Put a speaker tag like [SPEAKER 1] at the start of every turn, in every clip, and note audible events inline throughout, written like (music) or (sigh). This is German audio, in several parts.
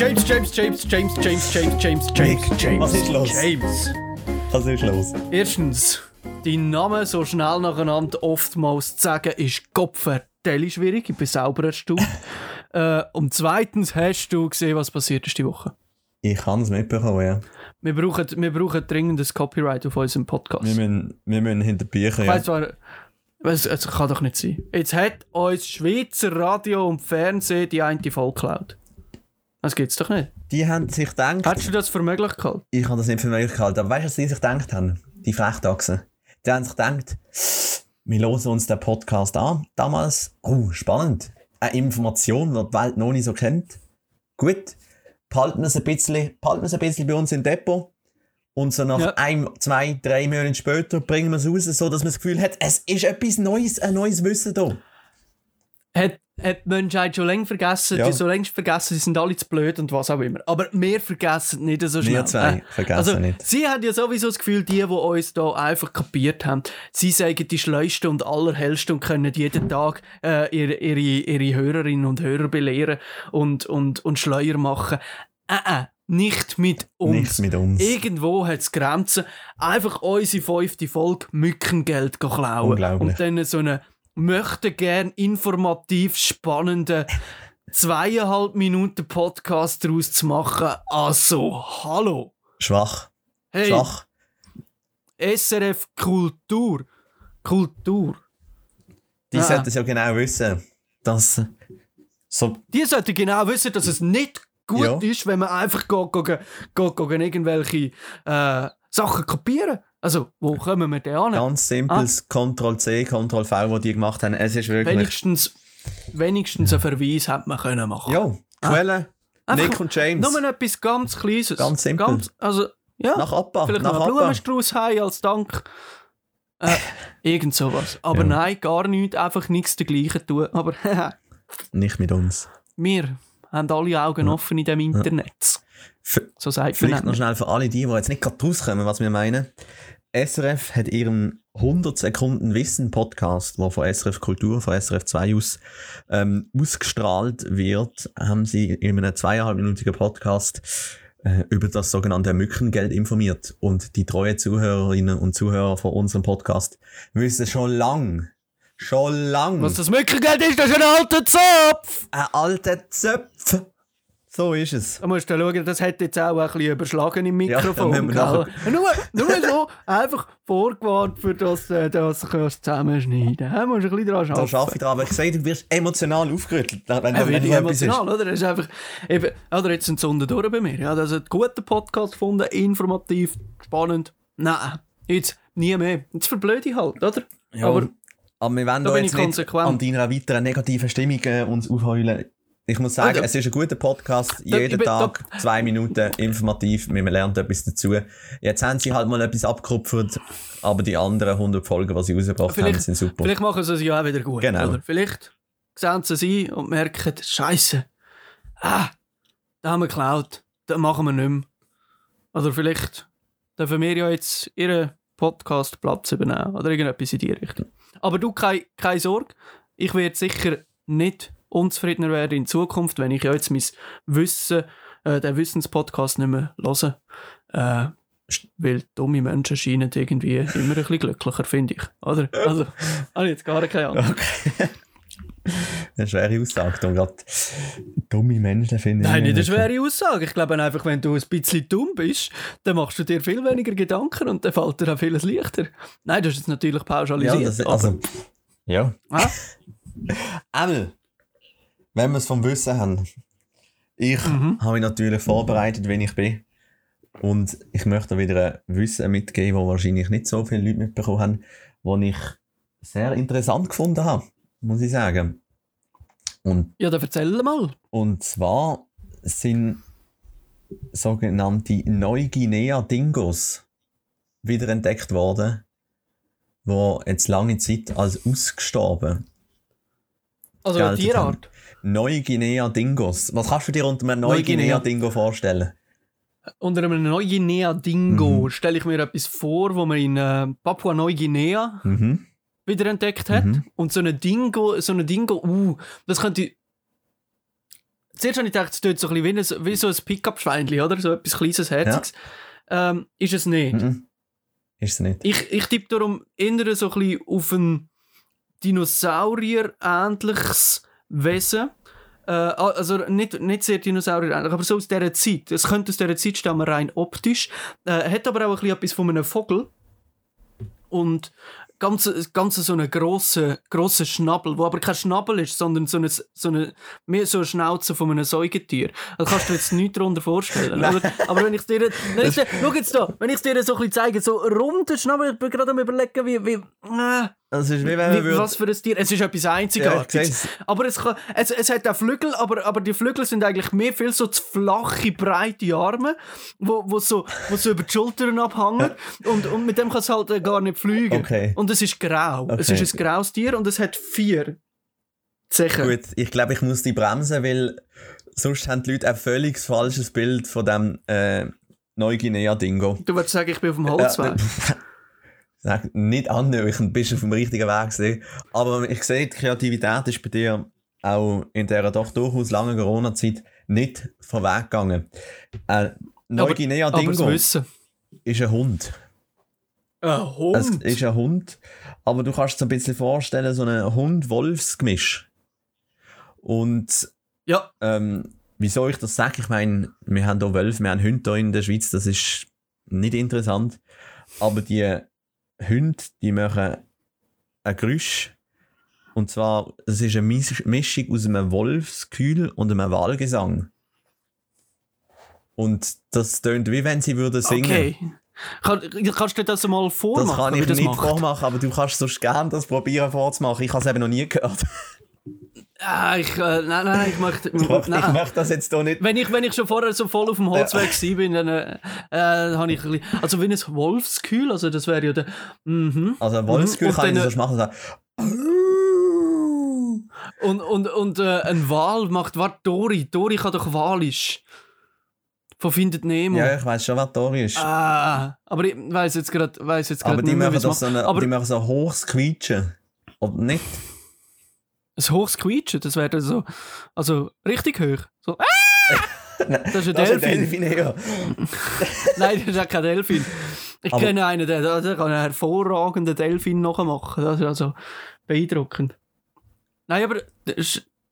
[SPEAKER 1] James, James, James, James, James, James, James, James, James.
[SPEAKER 2] was ist los?
[SPEAKER 1] James.
[SPEAKER 2] Was ist los?
[SPEAKER 1] Erstens, dein Name so schnell nacheinander oftmals zu sagen, ist Kopfvertelli schwierig. Ich bin selber erstaunt. (laughs) äh, und zweitens, hast du gesehen, was passiert ist die Woche?
[SPEAKER 2] Ich kann es mitbekommen, ja.
[SPEAKER 1] Wir brauchen, wir brauchen dringend ein Copyright auf unserem Podcast.
[SPEAKER 2] Wir müssen, wir müssen hinter die Bücher,
[SPEAKER 1] Ich weiss zwar, es, es kann doch nicht sein. Jetzt hat uns Schweizer Radio und Fernsehen die eine Folge geklaut. Das gibt's doch nicht.
[SPEAKER 2] Die haben sich gedacht,
[SPEAKER 1] Hättest du das für möglich gehalten?
[SPEAKER 2] ich habe das nicht für möglich gehalten, aber weißt du, was sie sich gedacht haben? Die Flechtachsen. Die haben sich gedacht, wir hören uns den Podcast an. Damals, oh, spannend. Eine Information, die die Welt noch nicht so kennt. Gut, behalten wir es ein bisschen, behalten wir es ein bisschen bei uns im Depot. Und so nach
[SPEAKER 1] Ja.
[SPEAKER 2] ein, zwei, drei Monaten später bringen wir es raus, so dass man das Gefühl hat, es ist etwas Neues, ein neues Wissen da.
[SPEAKER 1] Hat, hat die Menschheit schon längst vergessen,
[SPEAKER 2] Ja.
[SPEAKER 1] die so längst vergessen, sie sind alle zu blöd und was auch immer. Aber wir vergessen nicht so schnell.
[SPEAKER 2] Wir zwei
[SPEAKER 1] Äh,
[SPEAKER 2] vergessen
[SPEAKER 1] also,
[SPEAKER 2] nicht.
[SPEAKER 1] Sie haben ja sowieso das Gefühl, die, die uns da einfach kapiert haben, sie sagen die schleusten und allerhellsten und können jeden Tag äh, ihre, ihre, ihre Hörerinnen und Hörer belehren und, und, und Schleuer machen. Äh, äh, nicht mit uns.
[SPEAKER 2] Nicht mit uns.
[SPEAKER 1] Irgendwo hat es Grenzen. Einfach unsere fünfte Folge Mückengeld klauen.
[SPEAKER 2] Unglaublich.
[SPEAKER 1] Und dann so eine möchte gern informativ spannenden zweieinhalb Minuten Podcast daraus zu machen. Also, hallo.
[SPEAKER 2] Schwach.
[SPEAKER 1] Hey,
[SPEAKER 2] Schwach.
[SPEAKER 1] SRF Kultur. Kultur.
[SPEAKER 2] Die
[SPEAKER 1] Ah.
[SPEAKER 2] sollten es ja genau wissen, dass so
[SPEAKER 1] Die sollten genau wissen, dass es nicht gut
[SPEAKER 2] Ja.
[SPEAKER 1] ist, wenn man einfach geht, geht, geht, geht irgendwelche äh, Sachen kopieren. Also, wo kommen wir denn an?
[SPEAKER 2] ganz simples Ctrl-C, Ctrl-V, was die gemacht haben. Es ist wirklich...
[SPEAKER 1] wenigstens, wenigstens einen Verweis hätte man können machen
[SPEAKER 2] Ja, Quelle,
[SPEAKER 1] Einfach
[SPEAKER 2] Nick und James.
[SPEAKER 1] Nur etwas ganz Kleines.
[SPEAKER 2] Ganz simpel.
[SPEAKER 1] also, ja.
[SPEAKER 2] Nach Appa,
[SPEAKER 1] Vielleicht
[SPEAKER 2] nach
[SPEAKER 1] noch einen. Blumenstrauß heim als Dank. Äh, (laughs) irgend sowas. Aber
[SPEAKER 2] Ja.
[SPEAKER 1] nein, gar nichts. Einfach nichts dergleichen tun. Aber (laughs)
[SPEAKER 2] Nicht mit uns.
[SPEAKER 1] wir haben alle Augen offen in dem Internet.
[SPEAKER 2] F
[SPEAKER 1] So sagt
[SPEAKER 2] vielleicht noch schnell für alle die, die jetzt nicht gerade rauskommen, was wir meinen. SRF hat ihren 100 Sekunden Wissen Podcast, der von SRF Kultur, von SRF 2 aus ähm, ausgestrahlt wird, haben sie in einem zweieinhalbminütigen Podcast äh, über das sogenannte Mückengeld informiert. Und die treuen Zuhörerinnen und Zuhörer von unserem Podcast wissen schon lang, schon lang,
[SPEAKER 1] Was das Mückengeld ist, das ist ein alter Zopf!
[SPEAKER 2] ein alter Zöpf. So ist es.
[SPEAKER 1] Da musst du schauen, das hat jetzt auch ein bisschen überschlagen im
[SPEAKER 2] Ja,
[SPEAKER 1] Mikrofon. gell? nur, nur so einfach vorgewarnt, für das, äh, das kannst du zusammenschneiden. Da musst du ein bisschen dran
[SPEAKER 2] Da
[SPEAKER 1] arbeiten.
[SPEAKER 2] arbeite ich dran, aber ich sehe, du wirst emotional aufgerüttelt. Wenn, wenn,
[SPEAKER 1] Ja,
[SPEAKER 2] wenn du
[SPEAKER 1] emotional, oder? Das ist einfach, eben, oder jetzt sind die Sonne durch bei mir. Ja, das ist ein guter Podcast gefunden, informativ, spannend. Nein, jetzt nie mehr. Jetzt verblöde ich halt, oder?
[SPEAKER 2] Ja,
[SPEAKER 1] Aber
[SPEAKER 2] aber wir wollen
[SPEAKER 1] da
[SPEAKER 2] da jetzt
[SPEAKER 1] ich
[SPEAKER 2] nicht an deiner weiteren negativen Stimmung äh, uns aufheulen. Ich muss sagen,
[SPEAKER 1] Also-
[SPEAKER 2] es ist ein guter Podcast.
[SPEAKER 1] Da-
[SPEAKER 2] Jeden
[SPEAKER 1] bin-
[SPEAKER 2] Tag zwei Minuten informativ. Man lernt etwas dazu. Jetzt haben sie halt mal etwas abgekupfert, aber die anderen 100 Folgen, die sie rausgebracht haben, sind super.
[SPEAKER 1] vielleicht machen sie es ja auch wieder gut.
[SPEAKER 2] Genau.
[SPEAKER 1] Oder? Vielleicht sehen sie es ein und merken, Scheiße, ah, da haben wir geklaut, das machen wir nicht mehr. Oder vielleicht dürfen wir ja jetzt ihren Podcast Platz übernehmen oder irgendetwas in die Richtung. Aber du, keine, keine Sorge, ich werde sicher nicht unzufriedener werden in Zukunft, wenn ich ja jetzt mein Wissen, äh, den Wissenspodcast nicht mehr höre. Äh, weil dumme Menschen scheinen irgendwie immer ein bisschen glücklicher, finde ich. Oder? Also, (laughs) habe ich jetzt gar keine Ahnung.
[SPEAKER 2] Okay. Eine schwere Aussage. Da gerade dumme Menschen finden.
[SPEAKER 1] Nein,
[SPEAKER 2] ich
[SPEAKER 1] nicht eine schwere Aussage. Ich glaube einfach, wenn du ein bisschen dumm bist, dann machst du dir viel weniger Gedanken und dann fällt dir auch vieles leichter. Nein, das ist jetzt natürlich
[SPEAKER 2] Ja,
[SPEAKER 1] pauschalisiert.
[SPEAKER 2] das,
[SPEAKER 1] aber-
[SPEAKER 2] also, ja.
[SPEAKER 1] Ah? (laughs)
[SPEAKER 2] Aber, wenn wir es vom Wissen haben, ich
[SPEAKER 1] Mhm.
[SPEAKER 2] habe mich natürlich vorbereitet, wenn ich bin. Und ich möchte wieder ein Wissen mitgeben, das wahrscheinlich nicht so viele Leute mitbekommen haben, das ich sehr interessant gefunden habe, muss ich sagen. Und,
[SPEAKER 1] Ja, dann erzähl mal.
[SPEAKER 2] und zwar sind sogenannte Neuguinea-Dingos wiederentdeckt worden, die jetzt lange Zeit als ausgestorben
[SPEAKER 1] Also eine Tierart.
[SPEAKER 2] Neuguinea-Dingos. Was kannst du dir unter einem
[SPEAKER 1] Neuguinea.
[SPEAKER 2] Neuguinea-Dingo vorstellen?
[SPEAKER 1] unter einem Neuguinea-Dingo
[SPEAKER 2] Mhm.
[SPEAKER 1] stelle ich mir etwas vor, wo man in äh, Papua-Neuguinea
[SPEAKER 2] Mhm.
[SPEAKER 1] wiederentdeckt hat.
[SPEAKER 2] Mhm.
[SPEAKER 1] Und so eine Dingo, so eine Dingo, uh, das könnte. Zuerst habe ich gedacht, es tut so ein bisschen wie, so ein Pickup-Schweinchen, oder? So etwas kleines, herziges. Ähm, ist es nicht.
[SPEAKER 2] Mhm. Ist es nicht.
[SPEAKER 1] Ich, ich tippe darum eher so ein bisschen auf ein Dinosaurier-ähnliches Wesen. Äh, also nicht, nicht sehr Dinosaurier-ähnlich, aber so aus dieser Zeit. Es könnte aus dieser Zeit stammen, rein optisch. Äh, hat aber auch ein bisschen etwas von einem Vogel. Und ganz, ganz so einen grossen, grossen Schnabel, wo aber kein Schnabel ist, sondern so eine, so eine, mehr so eine Schnauze von einem Säugetier. Also kannst du dir jetzt nichts darunter vorstellen. oder? Aber wenn ich dir, wenn ich dir schau jetzt da, wenn ich dir so ein bisschen zeige, so runder Schnabel, ich bin gerade am überlegen, wie, wie, äh,
[SPEAKER 2] Ist wie
[SPEAKER 1] wie was für ein Tier. Es ist etwas
[SPEAKER 2] Ja,
[SPEAKER 1] Einzigartiges.
[SPEAKER 2] seh's.
[SPEAKER 1] aber es, kann, es, es hat auch Flügel, aber, aber die Flügel sind eigentlich mehr viel so zu flache, breite Arme, wo, wo, so, wo so über die Schultern abhängen. Und, und mit dem kann es halt äh, gar nicht fliegen.
[SPEAKER 2] Okay.
[SPEAKER 1] Und es ist grau. Es
[SPEAKER 2] Okay.
[SPEAKER 1] ist ein graues Tier und es hat vier Zechen.
[SPEAKER 2] Gut, ich glaube, ich muss die bremsen, weil sonst haben die Leute ein völlig falsches Bild von dem äh, Neuguinea-Dingo.
[SPEAKER 1] Du würdest sagen, ich bin auf dem Holzweg. (laughs)
[SPEAKER 2] Sag nicht annähernd, bist auf dem richtigen Weg gewesen. Aber ich sehe, die Kreativität ist bei dir auch in dieser doch durchaus langen Corona-Zeit nicht vorweggegangen. Ein
[SPEAKER 1] aber
[SPEAKER 2] Neuguinea-Dingo
[SPEAKER 1] das Wissen.
[SPEAKER 2] ist ein Hund.
[SPEAKER 1] Ein Hund?
[SPEAKER 2] Es ist ein Hund, aber du kannst dir ein bisschen vorstellen, so ein Hund-Wolfs-Gemisch. Und
[SPEAKER 1] ja,
[SPEAKER 2] ähm, wieso ich das sage, ich meine, wir haben hier Wölfe, wir haben Hunde hier in der Schweiz, das ist nicht interessant. Aber die Hunde, die machen ein Geräusch. Und zwar, es ist eine Mis- Mischung aus einem Wolfskühl und einem Wahlgesang. Und das tönt wie wenn sie würden singen.
[SPEAKER 1] okay. Kann, kannst du dir das mal vormachen,
[SPEAKER 2] Das kann ich
[SPEAKER 1] das
[SPEAKER 2] nicht
[SPEAKER 1] macht?
[SPEAKER 2] vormachen, aber du kannst sonst gerne das probieren vorzumachen. Ich habe es eben noch nie gehört. (laughs)
[SPEAKER 1] Ah, ich, äh, nein, nein, ich möchte... (laughs)
[SPEAKER 2] Ich ich
[SPEAKER 1] nein.
[SPEAKER 2] möchte das jetzt hier nicht.
[SPEAKER 1] Wenn ich, wenn ich schon vorher so voll auf dem Holzweg ja. bin, dann äh, äh, habe ich ein bisschen... Also wie ein Wolfskühl, also das wäre ja der... Mhm.
[SPEAKER 2] Also ein Wolfskühl
[SPEAKER 1] Und
[SPEAKER 2] kann ich
[SPEAKER 1] dann,
[SPEAKER 2] sonst machen. So.
[SPEAKER 1] Und, und, und äh, ein Wal macht... Warte, Dori. Dori kann doch Walisch. Von Findet Nemo.
[SPEAKER 2] Ja, ich weiß schon, was Tori ist.
[SPEAKER 1] Ah, aber ich weiß jetzt gerade weiß jetzt
[SPEAKER 2] aber
[SPEAKER 1] gerade
[SPEAKER 2] die
[SPEAKER 1] nicht mehr,
[SPEAKER 2] so, eine,
[SPEAKER 1] Aber
[SPEAKER 2] die machen so hochs Quietschen. Oder nicht?
[SPEAKER 1] Ein hohes Quietschen, das wäre dann so... Also richtig hoch. So... Ah! (laughs) Das ist ein
[SPEAKER 2] Das ist ein
[SPEAKER 1] Delfin.
[SPEAKER 2] Delfin, ja. (laughs)
[SPEAKER 1] Nein, das ist auch kein Delfin. Ich
[SPEAKER 2] Aber-
[SPEAKER 1] kenne einen, der, der kann einen hervorragenden Delfin nachmachen. Das ist also beeindruckend. Nein, aber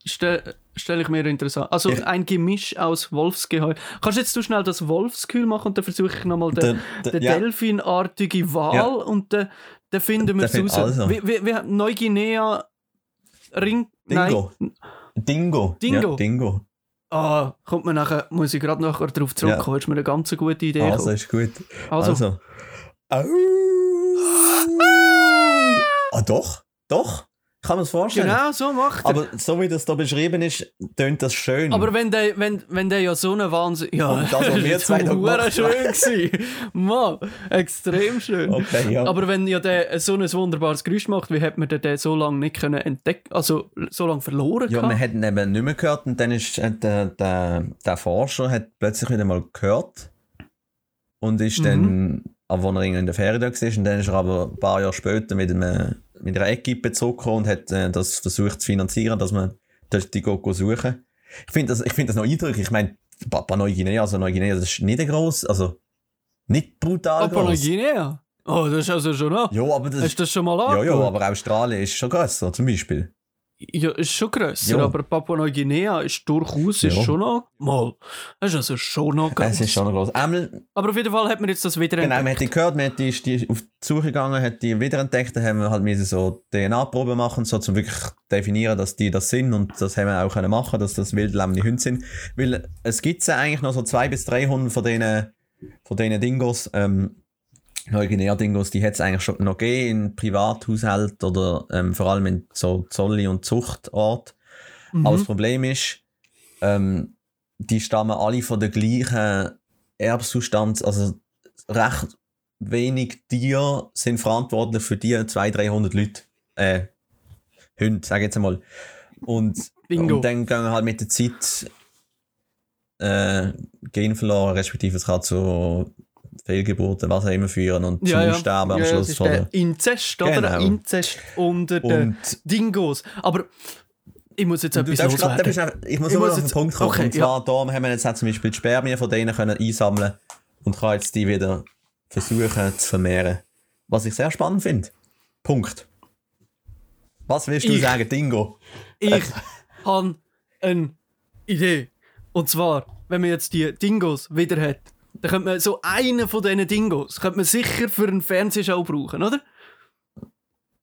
[SPEAKER 1] stelle stell ich mir interessant. Also
[SPEAKER 2] Ich-
[SPEAKER 1] ein Gemisch aus Wolfsgeheuer. Kannst du jetzt du schnell das Wolfskühl machen und dann versuche ich nochmal den, den
[SPEAKER 2] der- ja.
[SPEAKER 1] Delfinartige Wal
[SPEAKER 2] Ja.
[SPEAKER 1] und dann, dann finden wir es
[SPEAKER 2] Den
[SPEAKER 1] raus.
[SPEAKER 2] also.
[SPEAKER 1] Wie, wie, wie, Neuguinea Ring...
[SPEAKER 2] Dingo.
[SPEAKER 1] Nein.
[SPEAKER 2] Dingo.
[SPEAKER 1] Dingo.
[SPEAKER 2] Ja, Dingo.
[SPEAKER 1] Ah, kommt mir nachher, muss ich gerade nachher darauf zurückkommen. Ist mir eine ganz gute Idee.
[SPEAKER 2] Also
[SPEAKER 1] gekommen.
[SPEAKER 2] ist gut.
[SPEAKER 1] Also,
[SPEAKER 2] Also. (laughs) Ah, doch. Doch. Kann man es vorstellen.
[SPEAKER 1] genau so macht er.
[SPEAKER 2] Aber so wie das da beschrieben ist, tönt das schön.
[SPEAKER 1] Aber wenn der, wenn, wenn der ja so eine Wahnsinn. Ja,
[SPEAKER 2] Und das, was (laughs) wir zwei da gemacht
[SPEAKER 1] schön gewesen. Mann, extrem schön.
[SPEAKER 2] okay, ja.
[SPEAKER 1] Aber wenn ja der so ein wunderbares Geräusch macht, wie hat man den, so lange nicht können entdecken also so lange verloren
[SPEAKER 2] Ja, man hat ihn eben nicht mehr gehört und dann ist äh, der, der, der Forscher hat plötzlich wieder mal gehört und ist
[SPEAKER 1] Mhm.
[SPEAKER 2] dann, aber als er in der Ferien da war, und dann ist er aber ein paar Jahre später mit, einem, mit einer Equipe zurückgekommen und hat äh, das versucht zu finanzieren, dass man die Goko suchen. Ich finde das, ich find das noch eindrücklich. Ich meine, Papua Neuguinea, also Neuguinea, das ist nicht groß, also nicht brutal
[SPEAKER 1] Papua
[SPEAKER 2] groß.
[SPEAKER 1] Neuguinea? Oh, das ist also schon noch.
[SPEAKER 2] Ja, aber das
[SPEAKER 1] Hast du das schon mal
[SPEAKER 2] ja, ja,
[SPEAKER 1] angeschaut?
[SPEAKER 2] aber Australien ist schon grösser, zum Beispiel.
[SPEAKER 1] Ja, ist schon grösser,
[SPEAKER 2] Ja.
[SPEAKER 1] aber Papua Neuguinea ist durchaus ist
[SPEAKER 2] Ja.
[SPEAKER 1] schon noch. Mal. Das ist also schon noch groß.
[SPEAKER 2] Es ist schon noch groß. Einmal
[SPEAKER 1] Aber auf jeden Fall hat man jetzt das wieder
[SPEAKER 2] Genau, man hat die gehört, man hat die, die auf die Suche gegangen, hat die wiederentdeckt, dann haben wir halt müssen so DNA-Proben machen, so zum wirklich definieren, dass die das sind und das haben wir auch können machen, dass das wildlebende Hunde sind. Weil es gibt ja eigentlich noch so 200 bis 300 von denen, von denen Dingos, ähm, Neuguinea-Dingos, die es eigentlich schon noch gegeben in Privathaushalten oder ähm, vor allem in so Zolli- und Zuchtort. Aber das
[SPEAKER 1] Mhm.
[SPEAKER 2] Problem ist, ähm, die stammen alle von der gleichen Erbsubstanz, also recht wenig Tiere sind verantwortlich für die 200, 300 Leute, äh, Hunde, sag ich jetzt einmal. Und,
[SPEAKER 1] Bingo.
[SPEAKER 2] und dann gehen halt mit der Zeit äh, Gen verloren, respektive es kann zu Fehlgeburten, was auch immer führen und
[SPEAKER 1] Ja,
[SPEAKER 2] zum
[SPEAKER 1] ja.
[SPEAKER 2] Aussterben am
[SPEAKER 1] ja,
[SPEAKER 2] Schluss
[SPEAKER 1] das ist
[SPEAKER 2] von
[SPEAKER 1] der. Inzest, oder?
[SPEAKER 2] Genau.
[SPEAKER 1] Inzest unter den
[SPEAKER 2] Und
[SPEAKER 1] Dingos. Aber ich muss jetzt etwas
[SPEAKER 2] grad,
[SPEAKER 1] loswerden.
[SPEAKER 2] du einfach- ich muss
[SPEAKER 1] Ich
[SPEAKER 2] nur
[SPEAKER 1] muss
[SPEAKER 2] auf den Punkt kommen.
[SPEAKER 1] okay,
[SPEAKER 2] und zwar da haben wir jetzt zum Beispiel die Spermien von denen können einsammeln und kann jetzt die wieder versuchen zu vermehren. Was ich sehr spannend finde. Punkt. Was willst du
[SPEAKER 1] Ich-
[SPEAKER 2] sagen, Dingo?
[SPEAKER 1] Ich habe eine Idee. Und zwar, wenn man jetzt die Dingos wieder hat, dann könnte man so einen von diesen Dingos könnte man sicher für eine Fernsehshow brauchen, oder?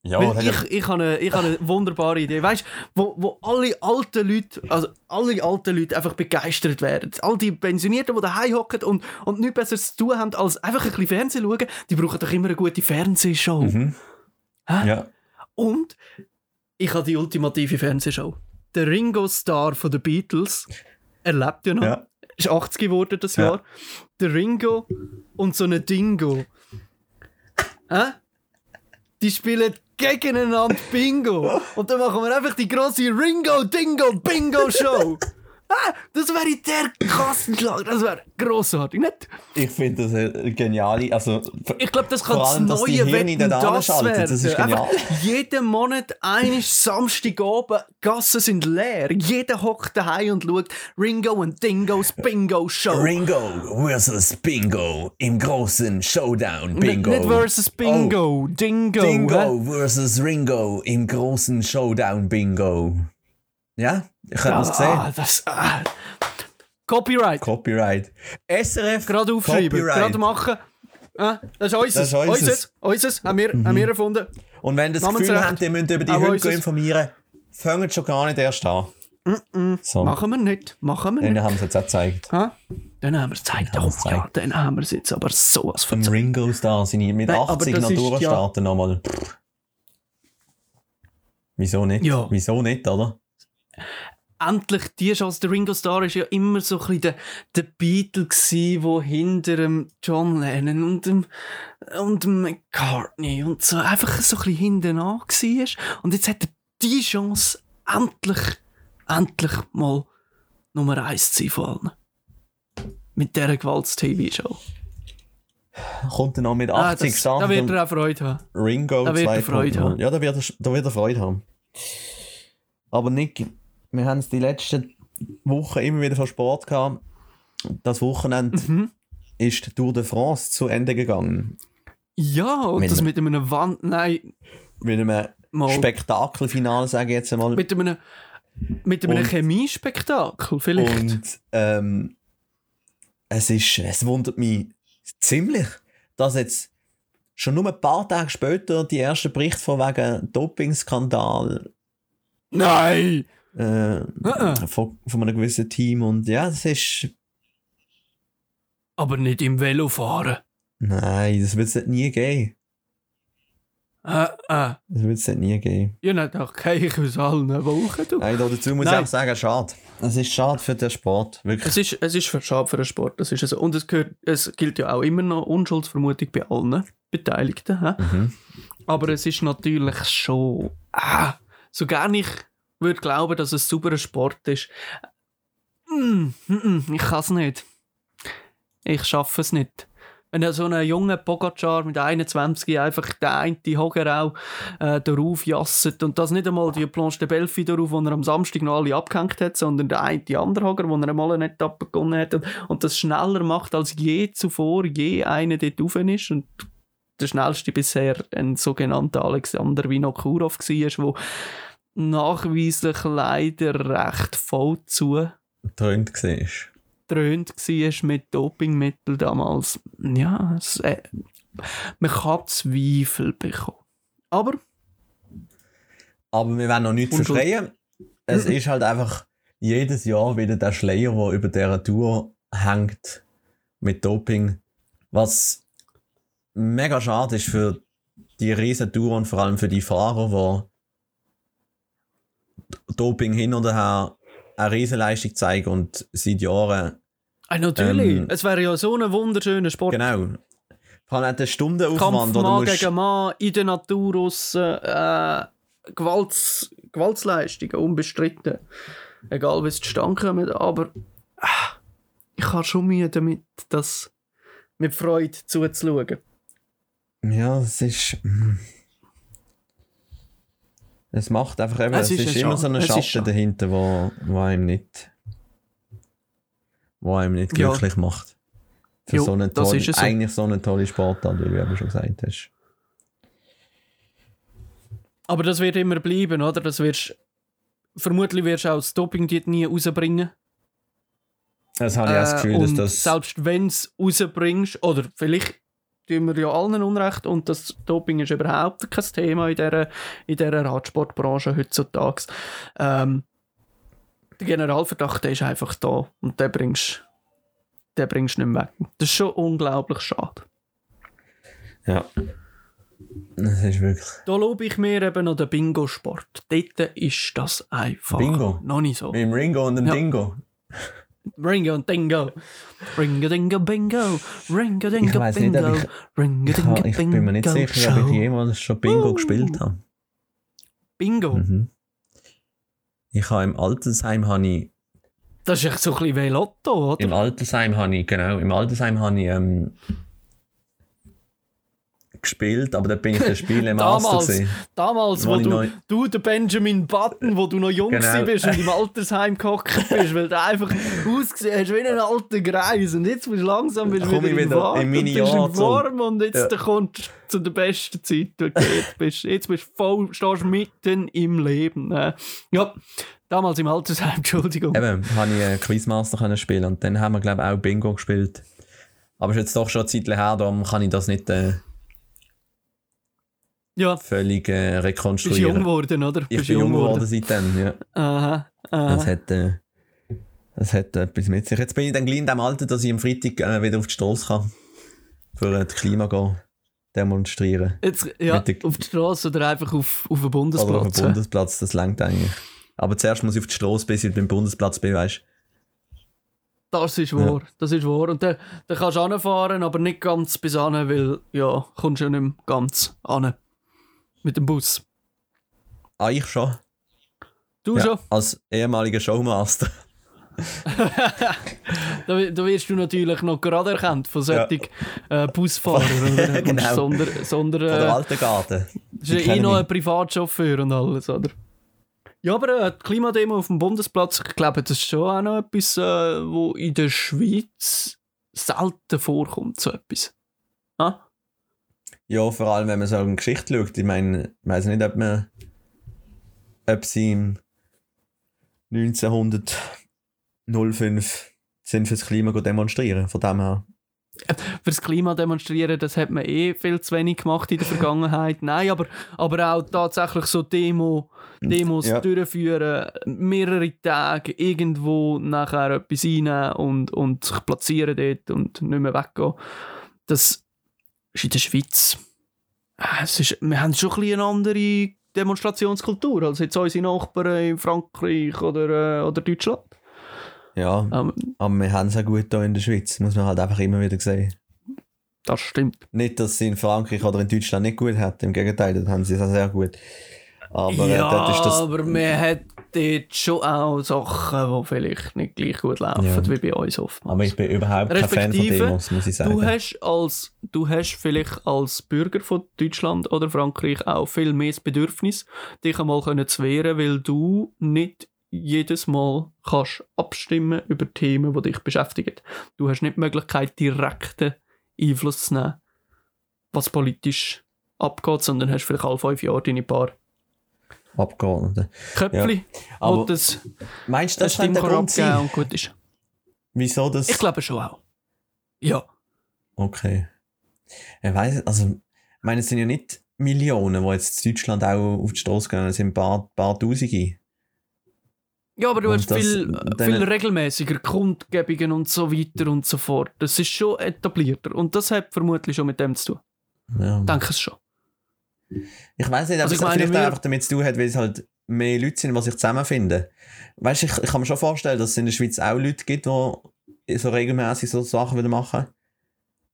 [SPEAKER 2] Ja,
[SPEAKER 1] Weil ich, ich habe eine, ich habe eine wunderbare Idee. Weißt du, wo, wo alle alten Leute, also alle alten Leute einfach begeistert werden. All die Pensionierten, die daheim hocken und, und nichts Besseres zu tun haben, als einfach ein bisschen Fernsehen schauen, die brauchen doch immer eine gute Fernsehshow.
[SPEAKER 2] Mhm.
[SPEAKER 1] Hä?
[SPEAKER 2] Ja.
[SPEAKER 1] Und ich habe die ultimative Fernsehshow. Der Ringo Starr von den Beatles, er lebt ja noch,
[SPEAKER 2] Ja.
[SPEAKER 1] ist 80 geworden das
[SPEAKER 2] Ja.
[SPEAKER 1] Jahr. Der Ringo und so eine Dingo. Hä? Die spielen gegeneinander Bingo. Und dann machen wir einfach die grosse Ringo Dingo Bingo Show. Ah, das wäre der Kassenschlag. Das wäre grossartig, nicht?
[SPEAKER 2] Ich finde das eine geniale. Also,
[SPEAKER 1] Ich glaube, das kann das
[SPEAKER 2] allem, die
[SPEAKER 1] neue Wetten, das werden.
[SPEAKER 2] das ist genial.
[SPEAKER 1] Einfach jeden Monat, eines Samstagabend, Gassen sind leer. Jeder hockt daheim und schaut Ringo und Dingos Bingo Show.
[SPEAKER 2] Ringo versus Bingo im großen Showdown.
[SPEAKER 1] Nicht- Nicht versus Bingo, Dingo.
[SPEAKER 2] Oh,
[SPEAKER 1] hä?
[SPEAKER 2] Dingo versus Ringo im großen Showdown Bingo. Ja, ich habe das gesehen.
[SPEAKER 1] Ah, das, ah. Copyright.
[SPEAKER 2] Copyright. SRF.
[SPEAKER 1] Gerade aufschreiben,
[SPEAKER 2] Copyright.
[SPEAKER 1] gerade machen. Ah, das ist unseres.
[SPEAKER 2] Das ist unseres. Mhm.
[SPEAKER 1] Unseres. Haben wir, haben wir erfunden.
[SPEAKER 2] Und wenn ihr das
[SPEAKER 1] Namensrecht.
[SPEAKER 2] Gefühl habt, ihr müsst über die Hunde informieren, fangt schon gar nicht erst an. So,
[SPEAKER 1] Machen wir nicht. Machen wir
[SPEAKER 2] dann
[SPEAKER 1] nicht.
[SPEAKER 2] haben sie es jetzt auch gezeigt.
[SPEAKER 1] Ha? Dann haben wir es gezeigt.
[SPEAKER 2] haben
[SPEAKER 1] Oh,
[SPEAKER 2] gezeigt.
[SPEAKER 1] ja, dann haben wir es jetzt aber sowas von
[SPEAKER 2] Vom Ringo Star sind mit
[SPEAKER 1] Nein, aber
[SPEAKER 2] 80
[SPEAKER 1] das
[SPEAKER 2] noch
[SPEAKER 1] ist ja-
[SPEAKER 2] durchstarten nochmal. Wieso nicht?
[SPEAKER 1] Ja.
[SPEAKER 2] Wieso nicht, oder?
[SPEAKER 1] Endlich die Chance. Der Ringo Starr war ja immer so ein bisschen der, der Beatle, wo hinter dem John Lennon und dem, und dem McCartney und so einfach so ein bisschen hinten war. Und jetzt hat er die Chance, endlich, endlich mal Nummer eins zu sein von allen. Mit dieser Gewalts-TV-Show.
[SPEAKER 2] Kommt er noch mit
[SPEAKER 1] Ah,
[SPEAKER 2] 80
[SPEAKER 1] das-
[SPEAKER 2] starten
[SPEAKER 1] Da wird er auch Freude haben.
[SPEAKER 2] Ringo
[SPEAKER 1] da wird er
[SPEAKER 2] 2.0.
[SPEAKER 1] Freude haben.
[SPEAKER 2] Ja, da wird, er, da wird er Freude haben. Aber Nick, wir haben es die letzten Wochen immer wieder von Sport gehabt. Das Wochenende
[SPEAKER 1] Mhm.
[SPEAKER 2] ist die Tour de France zu Ende gegangen.
[SPEAKER 1] Ja, und
[SPEAKER 2] Mit
[SPEAKER 1] das
[SPEAKER 2] einem-
[SPEAKER 1] mit einem Wand... Nein,
[SPEAKER 2] Mit einem
[SPEAKER 1] mal...
[SPEAKER 2] Spektakelfinale, sage ich jetzt einmal.
[SPEAKER 1] Mit einem, mit einem
[SPEAKER 2] Und-
[SPEAKER 1] Chemiespektakel vielleicht.
[SPEAKER 2] Und ähm, es, ist, es wundert mich ziemlich, dass jetzt schon nur ein paar Tage später die ersten Berichte von wegen Dopingskandal
[SPEAKER 1] Nein!
[SPEAKER 2] Äh,
[SPEAKER 1] Äh.
[SPEAKER 2] von, von einem gewissen Team und ja, das ist.
[SPEAKER 1] Aber nicht im Velofahren.
[SPEAKER 2] Nein, das wird es nie geben.
[SPEAKER 1] Äh, äh.
[SPEAKER 2] Das wird es nie geben.
[SPEAKER 1] Ja, nicht doch, gehe ich aus allen Wochen. Du.
[SPEAKER 2] Nein, dazu muss
[SPEAKER 1] Nein.
[SPEAKER 2] ich auch sagen, schade. Es ist schade für den Sport, wirklich.
[SPEAKER 1] Es ist, es ist für- schade für den Sport, das ist so. Und es, gehört, es gilt ja auch immer noch Unschuldsvermutung bei allen Beteiligten.
[SPEAKER 2] Mhm.
[SPEAKER 1] Aber es ist natürlich schon. Ah, so gerne ich würde glauben, dass es sauberer Sport ist. Mm, mm, mm, ich kann es nicht. Ich schaffe es nicht. Wenn so ein junger Pogacar mit 21 einfach der eine Hoger auch äh, darauf jasset und das nicht einmal die Planche de Belfi darauf, wo er am Samstag noch alle abgehängt hat, sondern der eine andere Hoger, wo er einmal eine Etappe gewonnen hat und, und das schneller macht als je zuvor, je einer dort rauf ist und der schnellste bisher ein sogenannter Alexander Vinokurov war, der nachweislich leider recht voll zu
[SPEAKER 2] Tönt gesehen.
[SPEAKER 1] dröhnt war mit Dopingmitteln damals. Ja, es, äh, man kann Zweifel bekommen. Aber
[SPEAKER 2] Aber wir werden noch nichts verschreien. Es ist halt einfach jedes Jahr wieder der Schleier, der über dieser Tour hängt mit Doping. Was mega schade ist für die riesen Tour und vor allem für die Fahrer, die Doping hin und her eine Riesenleistung zeigen und seit Jahren,
[SPEAKER 1] äh, natürlich,
[SPEAKER 2] Ähm,
[SPEAKER 1] es wäre ja so ein wunderschöner Sport.
[SPEAKER 2] genau, vor allem der Stundenaufwand,
[SPEAKER 1] Kampf
[SPEAKER 2] oder
[SPEAKER 1] Mann
[SPEAKER 2] musst,
[SPEAKER 1] gegen Mann in der Natur aus äh, Gewalts, Gewaltsleistungen unbestritten. Egal wie es zustande kommt, aber ah, ich habe schon Mühe damit, das mit Freude zuzuschauen.
[SPEAKER 2] Ja, es ist. Es macht einfach eben,
[SPEAKER 1] Es
[SPEAKER 2] es,
[SPEAKER 1] ist
[SPEAKER 2] ist, immer so ein
[SPEAKER 1] es ist
[SPEAKER 2] Schatten
[SPEAKER 1] Scha-
[SPEAKER 2] dahinter, wo, wo einem nicht. wo einem nicht
[SPEAKER 1] Ja.
[SPEAKER 2] glücklich macht. Für
[SPEAKER 1] Jo,
[SPEAKER 2] so eine
[SPEAKER 1] das
[SPEAKER 2] tolle,
[SPEAKER 1] so.
[SPEAKER 2] eigentlich so eine tolle Sportart, wie du eben schon gesagt hast.
[SPEAKER 1] Aber das wird immer bleiben, oder? Das wirst, vermutlich wirst du auch das Doping nie rausbringen.
[SPEAKER 2] Das habe ich auch das
[SPEAKER 1] Äh,
[SPEAKER 2] Gefühl, dass das.
[SPEAKER 1] Selbst wenn du es rausbringst, oder vielleicht tun wir ja allen Unrecht und das Doping ist überhaupt kein Thema in dieser, in dieser Radsportbranche heutzutage. Ähm, der Generalverdacht der ist einfach da und den bringst den bringst du nicht mehr weg. Das ist schon unglaublich schade.
[SPEAKER 2] Ja. Das ist wirklich.
[SPEAKER 1] Da lobe ich mir eben noch den Bingo-Sport. Dort ist das einfach
[SPEAKER 2] Bingo?
[SPEAKER 1] noch nicht so.
[SPEAKER 2] Mit dem Ringo und dem
[SPEAKER 1] Ja.
[SPEAKER 2] Dingo.
[SPEAKER 1] Ringo und Dingo. Ringo Dingo Bingo. Ringo Dingo
[SPEAKER 2] nicht,
[SPEAKER 1] Bingo.
[SPEAKER 2] ob ich-
[SPEAKER 1] Ringo
[SPEAKER 2] Ich,
[SPEAKER 1] Dingo
[SPEAKER 2] ha- ich bin mir nicht
[SPEAKER 1] Bingo
[SPEAKER 2] sicher, ob ich
[SPEAKER 1] Show.
[SPEAKER 2] jemals schon Bingo
[SPEAKER 1] Uh.
[SPEAKER 2] gespielt habe.
[SPEAKER 1] Bingo.
[SPEAKER 2] Mhm. Ich habe im Altersheim habe ich
[SPEAKER 1] Das ist echt so ein bisschen wie Lotto, oder?
[SPEAKER 2] Im Altersheim habe ich, genau, im Altersheim habe ich ähm, gespielt, aber da bin ich der Spielemaster (laughs)
[SPEAKER 1] Damals,
[SPEAKER 2] gewesen.
[SPEAKER 1] damals wo
[SPEAKER 2] Wo
[SPEAKER 1] du,
[SPEAKER 2] noch-
[SPEAKER 1] du, der Benjamin Button, wo du noch jung
[SPEAKER 2] Genau.
[SPEAKER 1] bist und im Altersheim gehockt bist, weil du einfach ausgesehen hast wie ein alter Greis. Und jetzt bist du langsam bist du wieder,
[SPEAKER 2] ich
[SPEAKER 1] in
[SPEAKER 2] wieder
[SPEAKER 1] Fahrt
[SPEAKER 2] in meine
[SPEAKER 1] und bist in Form und jetzt
[SPEAKER 2] Ja.
[SPEAKER 1] kommst du zu der besten Zeit. du geht. bist, jetzt bist du voll, stehst du mitten im Leben. ne? Ja, damals im Altersheim, (laughs) Entschuldigung.
[SPEAKER 2] Eben, habe ich äh, Quizmaster können spielen und dann haben wir, glaube ich, auch Bingo gespielt. Aber ist jetzt doch schon eine Zeit her, darum kann ich das nicht äh,
[SPEAKER 1] Ja,
[SPEAKER 2] völlig äh,
[SPEAKER 1] bist
[SPEAKER 2] rekonstruieren.
[SPEAKER 1] jung geworden, oder?
[SPEAKER 2] ich
[SPEAKER 1] bist
[SPEAKER 2] bin jung geworden seitdem, ja.
[SPEAKER 1] Aha, aha.
[SPEAKER 2] Das hat, äh, das hat etwas mit sich. Jetzt bin ich dann gleich in dem Alter, dass ich am Freitag äh, wieder auf die Straße kann. Für äh, das Klima gehen, demonstrieren.
[SPEAKER 1] Jetzt, ja,
[SPEAKER 2] der-
[SPEAKER 1] auf der Straße oder einfach auf, auf dem
[SPEAKER 2] Oder auf
[SPEAKER 1] Bundesplatz.
[SPEAKER 2] dem Bundesplatz, das langt eigentlich. Aber zuerst muss ich auf die Straße, bis ich beim Bundesplatz bin, weißt
[SPEAKER 1] Das ist wahr, das ist wahr. Und dann, dann kannst du anfahren, aber nicht ganz bis an, weil, ja, kommst du ja nicht ganz an. Mit dem Bus.
[SPEAKER 2] Ah, ich schon.
[SPEAKER 1] Du schon?
[SPEAKER 2] Als ehemaliger Showmaster. (laughs)
[SPEAKER 1] Da, da wirst du natürlich noch gerade erkannt von solchen äh, Busfahrern. Oder? (laughs)
[SPEAKER 2] Genau.
[SPEAKER 1] Sonder, sonder,
[SPEAKER 2] Von der
[SPEAKER 1] äh,
[SPEAKER 2] alten Garten.
[SPEAKER 1] das ist ja eh noch ein Privatchauffeur und alles, oder? Ja, aber äh, die Klimademo auf dem Bundesplatz, ich glaube, das ist schon auch noch etwas, äh, wo in der Schweiz selten vorkommt, so etwas. Ah?
[SPEAKER 2] Ja, vor allem, wenn man so eine Geschichte schaut. Ich meine, ich weiß nicht, ob man. ob sie im 1905 sind fürs Klima demonstrieren. Von dem her.
[SPEAKER 1] fürs Klima demonstrieren, das hat man eh viel zu wenig gemacht in der Vergangenheit. (laughs) Nein, aber, aber auch tatsächlich so Demo, Demos
[SPEAKER 2] Ja.
[SPEAKER 1] durchführen, mehrere Tage irgendwo nachher etwas einnehmen und, und sich platzieren dort und nicht mehr weggehen. Das ist in der Schweiz. äh, Es ist, wir haben schon ein bisschen eine andere Demonstrationskultur als jetzt unsere Nachbarn in Frankreich oder, äh, oder Deutschland.
[SPEAKER 2] Ja,
[SPEAKER 1] Ähm,
[SPEAKER 2] aber wir haben es auch gut hier in der Schweiz. Muss man halt einfach immer wieder sehen.
[SPEAKER 1] das stimmt.
[SPEAKER 2] Nicht, dass sie in Frankreich oder in Deutschland nicht gut hat. Im Gegenteil, dort haben sie es auch sehr gut. Aber äh,
[SPEAKER 1] ja,
[SPEAKER 2] dort ist das.
[SPEAKER 1] aber man hat dort schon auch Sachen, die vielleicht nicht gleich gut laufen
[SPEAKER 2] Ja.
[SPEAKER 1] wie bei uns oftmals.
[SPEAKER 2] Aber ich bin überhaupt kein Fan von Demos, muss ich sagen.
[SPEAKER 1] Du hast, als, du hast vielleicht als Bürger von Deutschland oder Frankreich auch viel mehr das Bedürfnis, dich einmal können zu wehren, weil du nicht jedes Mal kannst abstimmen über Themen, die dich beschäftigen. Du hast nicht die Möglichkeit, direkten Einfluss zu nehmen, was politisch abgeht, sondern hast vielleicht alle fünf Jahre deine paar
[SPEAKER 2] Abgeordnete.
[SPEAKER 1] Köpfchen,
[SPEAKER 2] Aber
[SPEAKER 1] wo das
[SPEAKER 2] Meinst du,
[SPEAKER 1] das
[SPEAKER 2] könnte der Grund sein?
[SPEAKER 1] und gut ist.
[SPEAKER 2] Wieso das?
[SPEAKER 1] Ich glaube schon auch. Ja.
[SPEAKER 2] Okay. Ich weiß, also, ich meine, es sind ja nicht Millionen, die jetzt in Deutschland auch auf die Straße gehen, es sind ein paar, paar Tausende.
[SPEAKER 1] Ja, aber du
[SPEAKER 2] Und
[SPEAKER 1] hast
[SPEAKER 2] das-
[SPEAKER 1] viel, viel regelmäßiger Kundgebungen und so weiter und so fort. Das ist schon etablierter. Und das hat vermutlich schon mit dem zu tun.
[SPEAKER 2] Ja.
[SPEAKER 1] Ich denke es schon.
[SPEAKER 2] Ich weiß nicht, ob
[SPEAKER 1] Also
[SPEAKER 2] es
[SPEAKER 1] meine,
[SPEAKER 2] vielleicht einfach damit zu tun hat, weil es halt mehr Leute sind, die sich zusammenfinden. Weißt du, ich, ich kann mir schon vorstellen, dass es in der Schweiz auch Leute gibt, die so regelmäßig so Sachen wieder machen.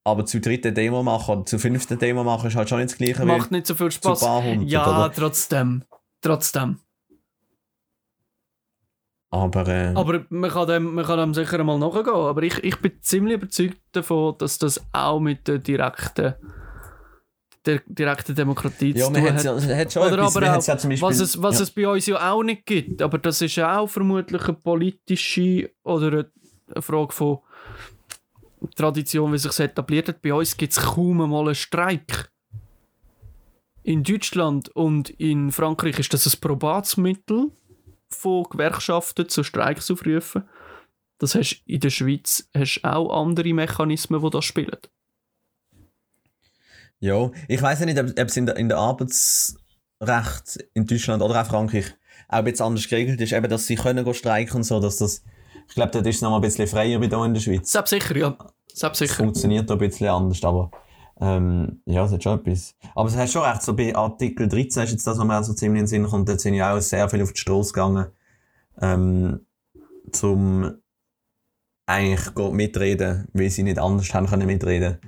[SPEAKER 2] Aber zu dritten Demo machen oder zu fünften Demo machen ist halt schon nicht das Gleiche
[SPEAKER 1] Macht nicht so viel Spaß. Ja,
[SPEAKER 2] oder?
[SPEAKER 1] trotzdem. Trotzdem.
[SPEAKER 2] Aber, äh,
[SPEAKER 1] Aber man kann, dem, man kann dem sicher einmal nachgehen. Aber ich, ich bin ziemlich überzeugt davon, dass das auch mit der direkten, der direkten Demokratie
[SPEAKER 2] ja,
[SPEAKER 1] zu tun
[SPEAKER 2] hat, ja, hat schon
[SPEAKER 1] Oder
[SPEAKER 2] etwas.
[SPEAKER 1] aber auch,
[SPEAKER 2] ja Beispiel,
[SPEAKER 1] was es, was
[SPEAKER 2] ja.
[SPEAKER 1] es bei uns ja auch nicht gibt. Aber das ist ja auch vermutlich eine politische oder eine- Frage von Tradition, wie sich etabliert hat. Bei uns gibt es kaum einmal einen Streik. In Deutschland und in Frankreich ist das ein Probatsmittel von Gewerkschaften zu Streiks aufrufen. Das hast in der Schweiz hast auch andere Mechanismen, die das spielen.
[SPEAKER 2] Ja, ich weiß ja nicht, ob es in der, in der Arbeitsrecht in Deutschland oder auch Frankreich auch ein bisschen anders geregelt ist, eben, dass sie können streiken und so, dass das, ich glaube, das ist es noch mal ein bisschen freier wie hier in der Schweiz.
[SPEAKER 1] Selbst sicher, ja. Selbst
[SPEAKER 2] Es
[SPEAKER 1] sicher.
[SPEAKER 2] funktioniert da ein bisschen anders, aber ähm, ja, es hat schon etwas. Aber es hat schon recht, so bei Artikel 13 ist jetzt das, was mir also ziemlich in den Sinn kommt, da sind ja auch sehr viel auf die Straße gegangen, ähm, zum eigentlich mitreden, weil sie nicht anders haben können mitreden.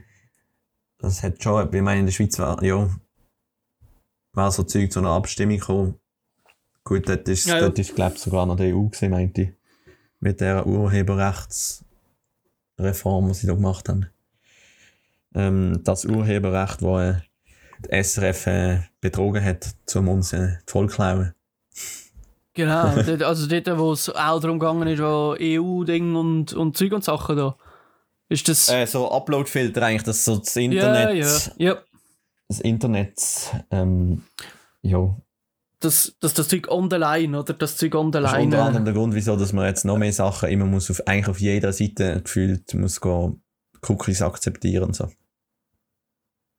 [SPEAKER 2] Das hat schon, wie man in der Schweiz war, ja, war so Zeug zu einer Abstimmung gekommen. Gut, dort ist,
[SPEAKER 1] Ja, ja.
[SPEAKER 2] dort ist glaube ich, sogar noch die EU gewesen, meinte ich. Mit der Urheberrechtsreform, die sie da gemacht haben. Ähm, das Urheberrecht, wo äh, die SRF äh, betrogen hat, um uns äh, voll klauen.
[SPEAKER 1] Genau, also dort, wo es auch darum gegangen ist, wo EU-Ding und, und Zeug und Sachen da. Ist das.
[SPEAKER 2] Äh, so Upload-Filter eigentlich, dass so das
[SPEAKER 1] ja,
[SPEAKER 2] Internet,
[SPEAKER 1] ja, ja.
[SPEAKER 2] das Internet, ähm, ja,
[SPEAKER 1] Das, das, das Zeug on the line, oder? Das Zeug on the
[SPEAKER 2] Das ist unter anderem der Grund, wieso dass man jetzt noch mehr Sachen immer muss auf, eigentlich auf jeder Seite gefühlt muss gehen, Cookies akzeptieren so.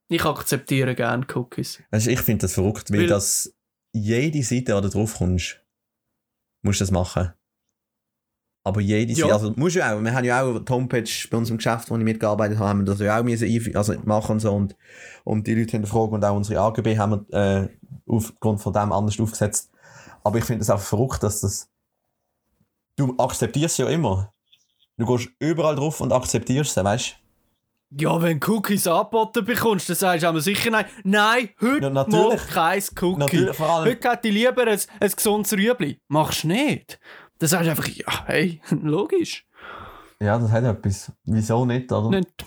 [SPEAKER 1] Ich akzeptiere gerne Cookies.
[SPEAKER 2] Also ich finde das verrückt, weil,
[SPEAKER 1] Weil-
[SPEAKER 2] das jede Seite, wo du drauf kommst, musst du das machen. Aber jede
[SPEAKER 1] Ja.
[SPEAKER 2] Also musst du auch, wir haben ja auch die Homepage bei unserem Geschäft, wo ich mitgearbeitet habe, haben wir das ja auch müssen also machen und so und, und die Leute hinterfragen und auch unsere AGB haben wir äh, aufgrund von dem anders aufgesetzt. Aber ich finde es auch verrückt, dass das, du akzeptierst ja immer. Du gehst überall drauf und akzeptierst es, weißt
[SPEAKER 1] Ja, wenn du Cookies angeboten bekommst, dann sagst du aber sicher nein. Nein, heute
[SPEAKER 2] Ja, natürlich.
[SPEAKER 1] kein Cookie.
[SPEAKER 2] Natürlich, vor allem-
[SPEAKER 1] Heute hätte ich lieber ein, ein gesundes Rüebli. Machst du nicht. Dann sagst du einfach, ja, hey, (laughs) logisch.
[SPEAKER 2] Ja, das hat etwas. Wieso nicht, oder?
[SPEAKER 1] Nicht.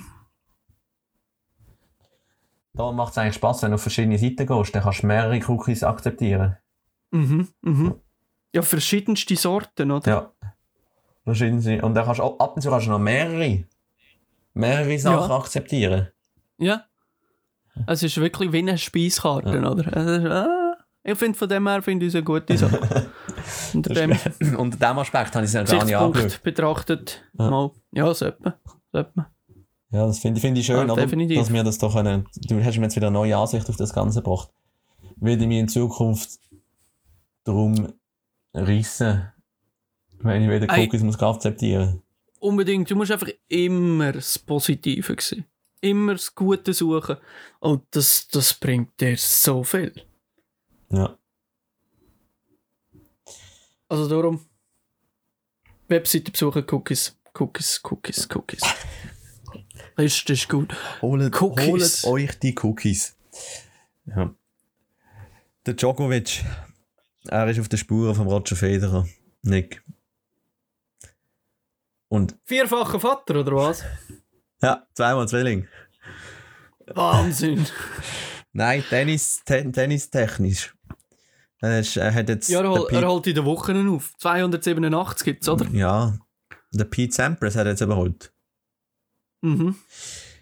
[SPEAKER 2] Da macht es eigentlich Spaß, wenn du auf verschiedene Seiten gehst, dann kannst du mehrere Cookies akzeptieren.
[SPEAKER 1] Mhm, mhm. Ja, verschiedenste Sorten, oder?
[SPEAKER 2] Ja. Verschiedene. Und dann kannst du ab und zu kannst du noch mehrere, mehrere Sachen
[SPEAKER 1] Ja.
[SPEAKER 2] akzeptieren.
[SPEAKER 1] Ja. Es ist wirklich wie eine Speiskarte, oder? Es ist, ah, ich finde von dem her finde ich es eine gute Sache. (laughs) (laughs) Unter dem
[SPEAKER 2] Unter diesem Aspekt habe ich es ja gar nicht angeschaut.
[SPEAKER 1] Betrachtet,
[SPEAKER 2] Ja.
[SPEAKER 1] mal, ja, sollte man. Sollte man.
[SPEAKER 2] Ja, das finde find ich schön,
[SPEAKER 1] Ja,
[SPEAKER 2] oder? dass wir das doch können. Du hast mir jetzt wieder eine neue Ansicht auf das Ganze gebracht. Würde ich mir in Zukunft darum reissen, wenn ich wieder. Cookies muss akzeptieren
[SPEAKER 1] Unbedingt, du musst einfach immer das Positive sehen. Immer das Gute suchen. Und das, das bringt dir so viel.
[SPEAKER 2] Ja.
[SPEAKER 1] Also darum, Webseite besuchen, Cookies, Cookies, Cookies, Cookies. Ist, ist gut. Cookies.
[SPEAKER 2] holt euch die Cookies. Ja. Der Djokovic, er ist auf der Spur von Roger Federer. Nick. Und
[SPEAKER 1] Vierfacher Vater, oder was?
[SPEAKER 2] ja, zweimal Zwilling.
[SPEAKER 1] Wahnsinn.
[SPEAKER 2] Nein, Tennis, te Tennis technisch. Er, ist, er hat jetzt.
[SPEAKER 1] Ja, er, hol- er holt in den Wochen auf. 287 gibt es, oder?
[SPEAKER 2] ja, der Pete Sampras hat er jetzt überholt.
[SPEAKER 1] Mhm.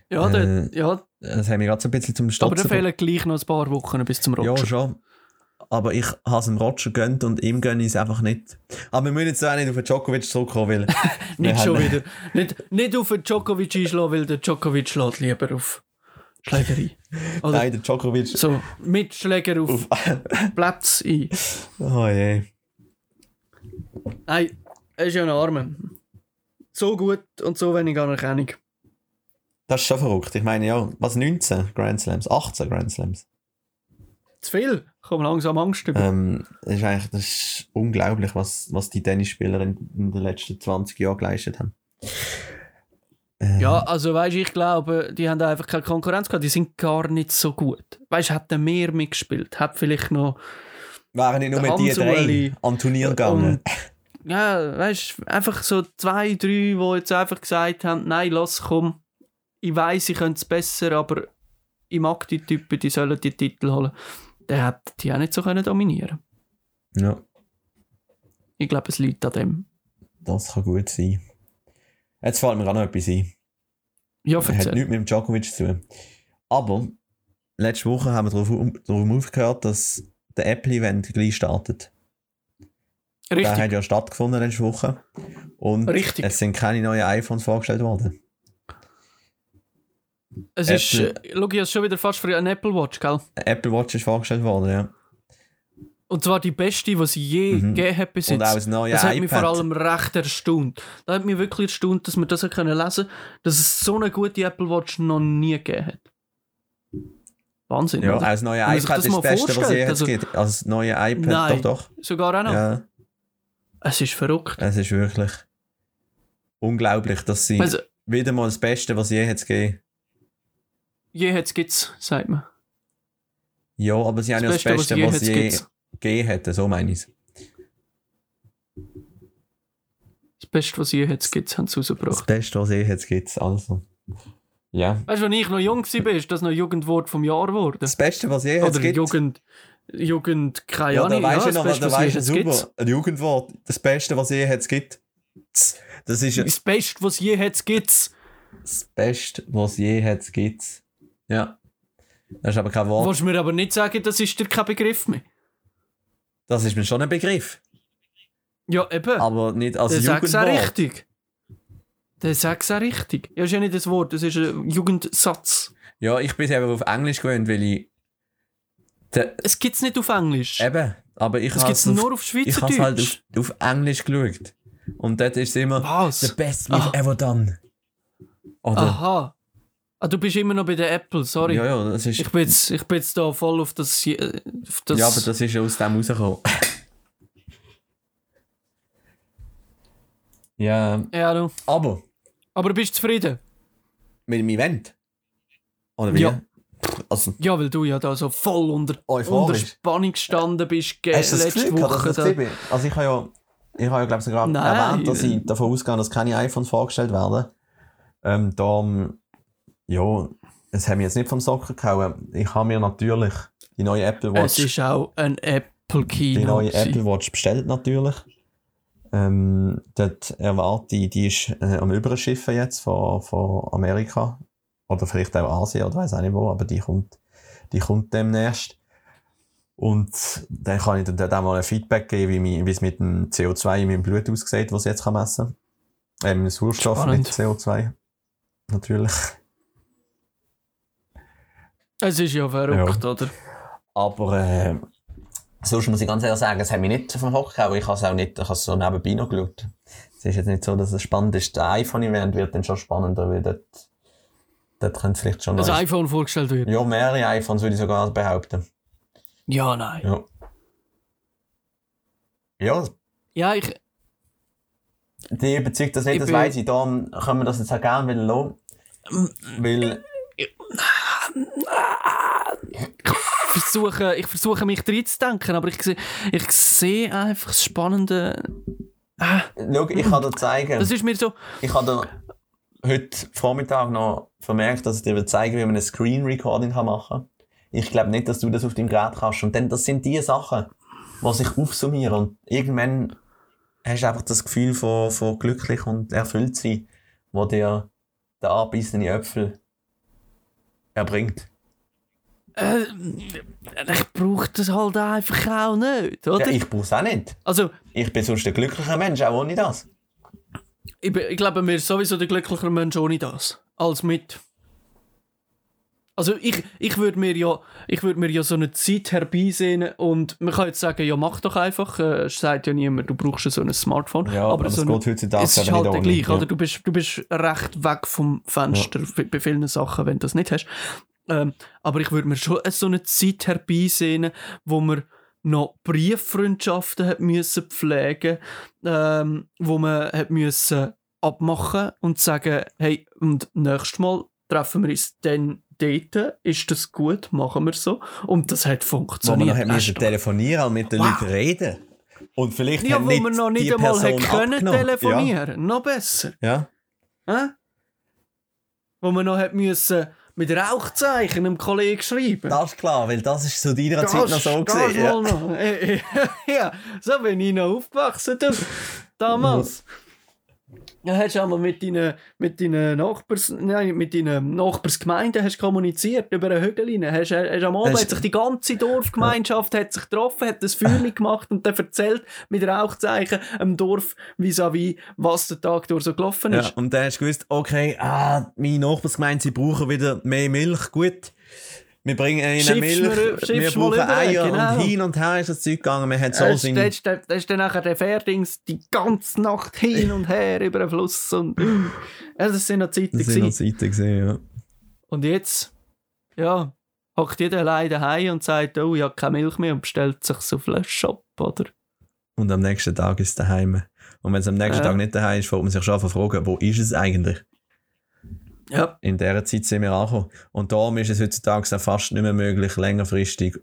[SPEAKER 1] Ja,
[SPEAKER 2] Äh,
[SPEAKER 1] der, ja,
[SPEAKER 2] Das haben wir gerade so ein bisschen zum
[SPEAKER 1] aber
[SPEAKER 2] Stotzen
[SPEAKER 1] da fehlen gleich noch ein paar Wochen bis zum
[SPEAKER 2] Ja,
[SPEAKER 1] Roger.
[SPEAKER 2] schon. Aber ich habe es dem Roger gönnt und ihm gönne ich es einfach nicht. Aber wir müssen jetzt auch nicht auf den Djokovic zurückkommen, weil. (laughs)
[SPEAKER 1] Nicht schon wieder. Nicht, nicht auf den Djokovic einschlagen, weil der Djokovic schlägt lieber auf Schlägerei. (laughs) Oder
[SPEAKER 2] Nein, der Djokovic.
[SPEAKER 1] so Mitschläger auf (laughs) Platz ein.
[SPEAKER 2] Oh je.
[SPEAKER 1] Nein, er ist ja ein Armer. So gut und so wenig Anerkennung.
[SPEAKER 2] Das ist schon verrückt. Ich meine, ja, was 19 Grand Slams? 18 Grand Slams.
[SPEAKER 1] Zu viel. Ich komme langsam Angst über.
[SPEAKER 2] Ähm, das ist eigentlich das ist unglaublich, was, was die Tennisspieler in, in den letzten 20 Jahren geleistet haben. Äh,
[SPEAKER 1] Ja, also weißt ich glaube, die haben einfach keine Konkurrenz gehabt. Die sind gar nicht so gut. Weißt du, hätten mehr mitgespielt. Hat vielleicht noch.
[SPEAKER 2] Waren nicht nur mit die drei am Turnier gegangen.
[SPEAKER 1] Und ja, weißt du, einfach so zwei, drei, die jetzt einfach gesagt haben, nein, lass, komm, ich weiß, ich könnte es besser, aber ich mag die Typen, die sollen die Titel holen. Der hat die auch nicht so können dominieren
[SPEAKER 2] Ja,
[SPEAKER 1] Ich glaube, es liegt an dem.
[SPEAKER 2] das kann gut sein. Jetzt fällt mir auch noch etwas ein.
[SPEAKER 1] Ja,
[SPEAKER 2] Hat
[SPEAKER 1] erzähl.
[SPEAKER 2] nichts mit dem Djokovic zu tun. Aber letzte Woche haben wir darauf, darauf aufgehört, dass der Apple-Event gleich startet. Der
[SPEAKER 1] Richtig.
[SPEAKER 2] hat ja stattgefunden letzte Woche. Und
[SPEAKER 1] Richtig.
[SPEAKER 2] es sind keine neuen iPhones vorgestellt worden.
[SPEAKER 1] Es ist,
[SPEAKER 2] Apple-
[SPEAKER 1] äh, schau, ich schon wieder fast für einen Apple Watch, gell?
[SPEAKER 2] Eine Apple Watch ist vorgestellt worden, ja.
[SPEAKER 1] Und zwar die beste, die sie je
[SPEAKER 2] Mhm.
[SPEAKER 1] gegeben hat bis
[SPEAKER 2] Und
[SPEAKER 1] jetzt.
[SPEAKER 2] auch das neue
[SPEAKER 1] das hat mich
[SPEAKER 2] iPad.
[SPEAKER 1] vor allem recht erstaunt. Das hat mich wirklich erstaunt, dass wir das können lesen dass es so eine gute Apple Watch noch nie gegeben hat. Wahnsinn,
[SPEAKER 2] Ja, auch
[SPEAKER 1] oder?
[SPEAKER 2] das neue iPad
[SPEAKER 1] das
[SPEAKER 2] ist das Beste, was
[SPEAKER 1] vorstellt,
[SPEAKER 2] je jetzt
[SPEAKER 1] also-
[SPEAKER 2] gibt. Also das neue iPad,
[SPEAKER 1] Nein.
[SPEAKER 2] doch, doch.
[SPEAKER 1] Sogar auch noch.
[SPEAKER 2] Ja,
[SPEAKER 1] Es ist verrückt.
[SPEAKER 2] es ist wirklich unglaublich, dass sie
[SPEAKER 1] Also,
[SPEAKER 2] wieder mal das Beste, was je jetzt gegeben
[SPEAKER 1] je hat's gibt's, sagt man.
[SPEAKER 2] Ja, aber sie haben ja das Beste, was,
[SPEAKER 1] hat's
[SPEAKER 2] je
[SPEAKER 1] gibt's.
[SPEAKER 2] Gegeben hätte, so meine ich
[SPEAKER 1] Das Beste, was je hat's gibt's, haben sie
[SPEAKER 2] Das
[SPEAKER 1] rausgebracht.
[SPEAKER 2] Beste, was je jetzt gibt, also. Ja.
[SPEAKER 1] Weißt du, als ich noch jung war, ist das noch Jugendwort vom Jahr geworden.
[SPEAKER 2] Das Beste, was je jetzt
[SPEAKER 1] Oder
[SPEAKER 2] gibt.
[SPEAKER 1] Jugend, Jugend, keine
[SPEAKER 2] ja, da
[SPEAKER 1] Ahnung.
[SPEAKER 2] weißt
[SPEAKER 1] ja,
[SPEAKER 2] du noch,
[SPEAKER 1] das
[SPEAKER 2] da
[SPEAKER 1] was
[SPEAKER 2] weißt du super. Ein Jugendwort. Das Beste, was je jetzt gibt. Das ist
[SPEAKER 1] Das Beste, was je hat's gibt's.
[SPEAKER 2] das Beste, was je jetzt gibt. Ja. Das ist aber kein Wort.
[SPEAKER 1] Du mir aber nicht sagen, das ist dir kein Begriff mehr?
[SPEAKER 2] Das ist mir schon ein Begriff.
[SPEAKER 1] Ja, eben.
[SPEAKER 2] Aber nicht als
[SPEAKER 1] Der sagt es auch
[SPEAKER 2] Jugendwort.
[SPEAKER 1] richtig. Der sagt es auch richtig. Ja, ist ja nicht das Wort, das ist ein Jugendsatz.
[SPEAKER 2] Ja, ich bin eben auf Englisch gewöhnt, weil ich.
[SPEAKER 1] Es gibt es nicht auf Englisch.
[SPEAKER 2] eben, aber ich
[SPEAKER 1] es
[SPEAKER 2] habe
[SPEAKER 1] es
[SPEAKER 2] auf,
[SPEAKER 1] nur auf
[SPEAKER 2] ich habe halt
[SPEAKER 1] Schweizerdeutsch.
[SPEAKER 2] auf, auf Englisch geschaut. Und dort ist es immer
[SPEAKER 1] Was?
[SPEAKER 2] the best we've
[SPEAKER 1] Ah.
[SPEAKER 2] ever done. Oder?
[SPEAKER 1] Aha. Ah, du bist immer noch bei der Apple, sorry.
[SPEAKER 2] Ja, ja, das ist.
[SPEAKER 1] Ich, bin jetzt, ich bin jetzt da voll auf das... Auf das
[SPEAKER 2] ja, aber das ist ja aus dem rausgekommen. (laughs) ja,
[SPEAKER 1] ja, du.
[SPEAKER 2] aber
[SPEAKER 1] Aber bist du zufrieden?
[SPEAKER 2] mit dem Event. Oder wie?
[SPEAKER 1] Ja.
[SPEAKER 2] Also,
[SPEAKER 1] Ja, weil du ja da so voll unter, unter Spannung gestanden bist letzte
[SPEAKER 2] Gefühl
[SPEAKER 1] Woche.
[SPEAKER 2] das
[SPEAKER 1] da.
[SPEAKER 2] Also ich habe ja, ich habe ja glaube sogar
[SPEAKER 1] Nein.
[SPEAKER 2] erwähnt, dass ich davon ausgehe, dass keine iPhones vorgestellt werden. Ähm, darum, ja, es hat mich jetzt nicht vom Socken gehauen. Ich habe mir natürlich die neue Apple
[SPEAKER 1] Es
[SPEAKER 2] Watch,
[SPEAKER 1] ist auch ein Apple Kino.
[SPEAKER 2] die neue
[SPEAKER 1] gewesen.
[SPEAKER 2] Apple Watch bestellt natürlich. Ähm, dort erwarte ich, die ist äh, am Überschiffen jetzt von, von Amerika. Oder vielleicht auch Asien oder weiß auch nicht wo, aber die kommt, die kommt demnächst. Und dann kann ich dann auch mal ein Feedback geben, wie, es mit dem CO2 in meinem Blut aussieht, was ich jetzt kann messen kann. Ähm, Sauerstoff
[SPEAKER 1] Spannend.
[SPEAKER 2] mit CO2. Natürlich.
[SPEAKER 1] Es ist ja verrückt, oder?
[SPEAKER 2] Aber äh, sonst muss ich ganz ehrlich sagen, es hat mich nicht vom Hocker gehauen. Ich habe es auch nicht, ich habe es so nebenbei noch geschaut. Es ist jetzt nicht so, dass es spannend ist. Der iPhone-Event wird dann schon spannender, weil dort, dort könnte vielleicht schon
[SPEAKER 1] Das
[SPEAKER 2] noch...
[SPEAKER 1] iPhone vorgestellt wird.
[SPEAKER 2] Ja, mehrere iPhones würde ich sogar behaupten.
[SPEAKER 1] Ja, nein.
[SPEAKER 2] Ja. Ja,
[SPEAKER 1] Ja, ich,
[SPEAKER 2] die überzeugt das nicht,
[SPEAKER 1] Ich
[SPEAKER 2] das
[SPEAKER 1] bin-
[SPEAKER 2] weiss ich. Darum können wir das jetzt auch gerne wieder lassen. Weil,
[SPEAKER 1] ich versuche, ich versuche mich reinzudenken, aber ich, sehe- ich sehe einfach das Spannende. Ah,
[SPEAKER 2] schau, ich kann dir zeigen...
[SPEAKER 1] das ist mir so.
[SPEAKER 2] Ich habe dir heute Vormittag noch vermerkt, dass ich dir zeigen wie man ein Screen Recording kann machen kann. Ich glaube nicht, dass du das auf deinem Gerät kannst. Und dann, das sind die Sachen, die sich aufsummieren. Und irgendwann hast du einfach das Gefühl von, von glücklich und erfüllt sein, wo dir der anbissene Äpfel erbringt.
[SPEAKER 1] Äh, ich brauche das halt einfach auch nicht, oder?
[SPEAKER 2] Ja, ich brauche es auch nicht.
[SPEAKER 1] also,
[SPEAKER 2] Ich bin sonst ein glücklicher Mensch, auch ohne das.
[SPEAKER 1] ich, ich glaube, mir ist sowieso der glücklichere Mensch ohne das. Als mit. Also ich, ich würde mir ja ich würde mir ja so eine Zeit herbeisehnen und man kann jetzt sagen, ja mach doch einfach, äh, es sagt ja niemand, du brauchst ja so ein Smartphone.
[SPEAKER 2] Ja, aber
[SPEAKER 1] so
[SPEAKER 2] es geht heutzutage
[SPEAKER 1] es ist halt gleich,
[SPEAKER 2] ja.
[SPEAKER 1] oder? Du bist, du bist recht weg vom Fenster bei- bei vielen Sachen, wenn du das nicht hast. Ähm, aber ich würde mir schon so eine Zeit herbeisehnen, wo man noch Brieffreundschaften hat müssen pflegen, ähm, wo man hat müssen abmachen und sagen, hey, und nächstes Mal treffen wir uns dann dort, ist das gut, machen wir so. Und das hat
[SPEAKER 2] Wo man
[SPEAKER 1] funktioniert.
[SPEAKER 2] noch hat
[SPEAKER 1] Hast
[SPEAKER 2] müssen telefonieren und mit den
[SPEAKER 1] Wow.
[SPEAKER 2] Leuten reden. Und vielleicht
[SPEAKER 1] Ja, wo
[SPEAKER 2] nicht
[SPEAKER 1] man noch nicht
[SPEAKER 2] die
[SPEAKER 1] einmal
[SPEAKER 2] Person
[SPEAKER 1] können telefonieren. Noch besser.
[SPEAKER 2] Ja.
[SPEAKER 1] Hä? Wo man noch müssen mit Rauchzeichen einem Kollegen schreiben.
[SPEAKER 2] Das ist klar, weil das ist zu deiner Zeit noch so
[SPEAKER 1] das
[SPEAKER 2] gesehen. Ja.
[SPEAKER 1] noch. Äh, (laughs) äh, ja, so bin ich noch aufgewachsen. (laughs) Damals. Ja, hast du einmal mit deinen, mit deinen Nachbars, nein, mit deinen Nachbarsgemeinden hast kommuniziert über eine Hügelin. Hast, hast am Abend hat sich die ganze Dorfgemeinschaft hat sich getroffen, hat ein Feuerchen gemacht und dann erzählt mit Rauchzeichen im Dorf vis-à-vis, was der Tag durch so gelaufen
[SPEAKER 2] Ja,
[SPEAKER 1] ist.
[SPEAKER 2] und dann hast du gewusst, okay, ah, meine Nachbarsgemeinde, sie brauchen wieder mehr Milch, gut. Wir bringen ihnen Milch, wir brauchen Eier
[SPEAKER 1] genau.
[SPEAKER 2] und hin und her ist das Zeug gegangen. Wir haben so
[SPEAKER 1] Da ist,
[SPEAKER 2] seinen-
[SPEAKER 1] da ist, da ist dann nachher der Fährdings die ganze Nacht hin und her über den Fluss und ja, das sind noch Zeiten
[SPEAKER 2] das sind noch
[SPEAKER 1] gewesen.
[SPEAKER 2] Zeiten gesehen, ja.
[SPEAKER 1] Und jetzt, ja, hockt jeder allein daheim und sagt, oh, ich habe keine Milch mehr und bestellt sich so Flash-Shop, oder?
[SPEAKER 2] Und am nächsten Tag ist es daheim. Und wenn es am nächsten
[SPEAKER 1] Ja.
[SPEAKER 2] Tag nicht daheim ist, fragt man sich schon fragen, wo ist es eigentlich?
[SPEAKER 1] Ja.
[SPEAKER 2] In dieser Zeit sind wir angekommen. Und darum ist es heutzutage auch fast nicht mehr möglich, längerfristig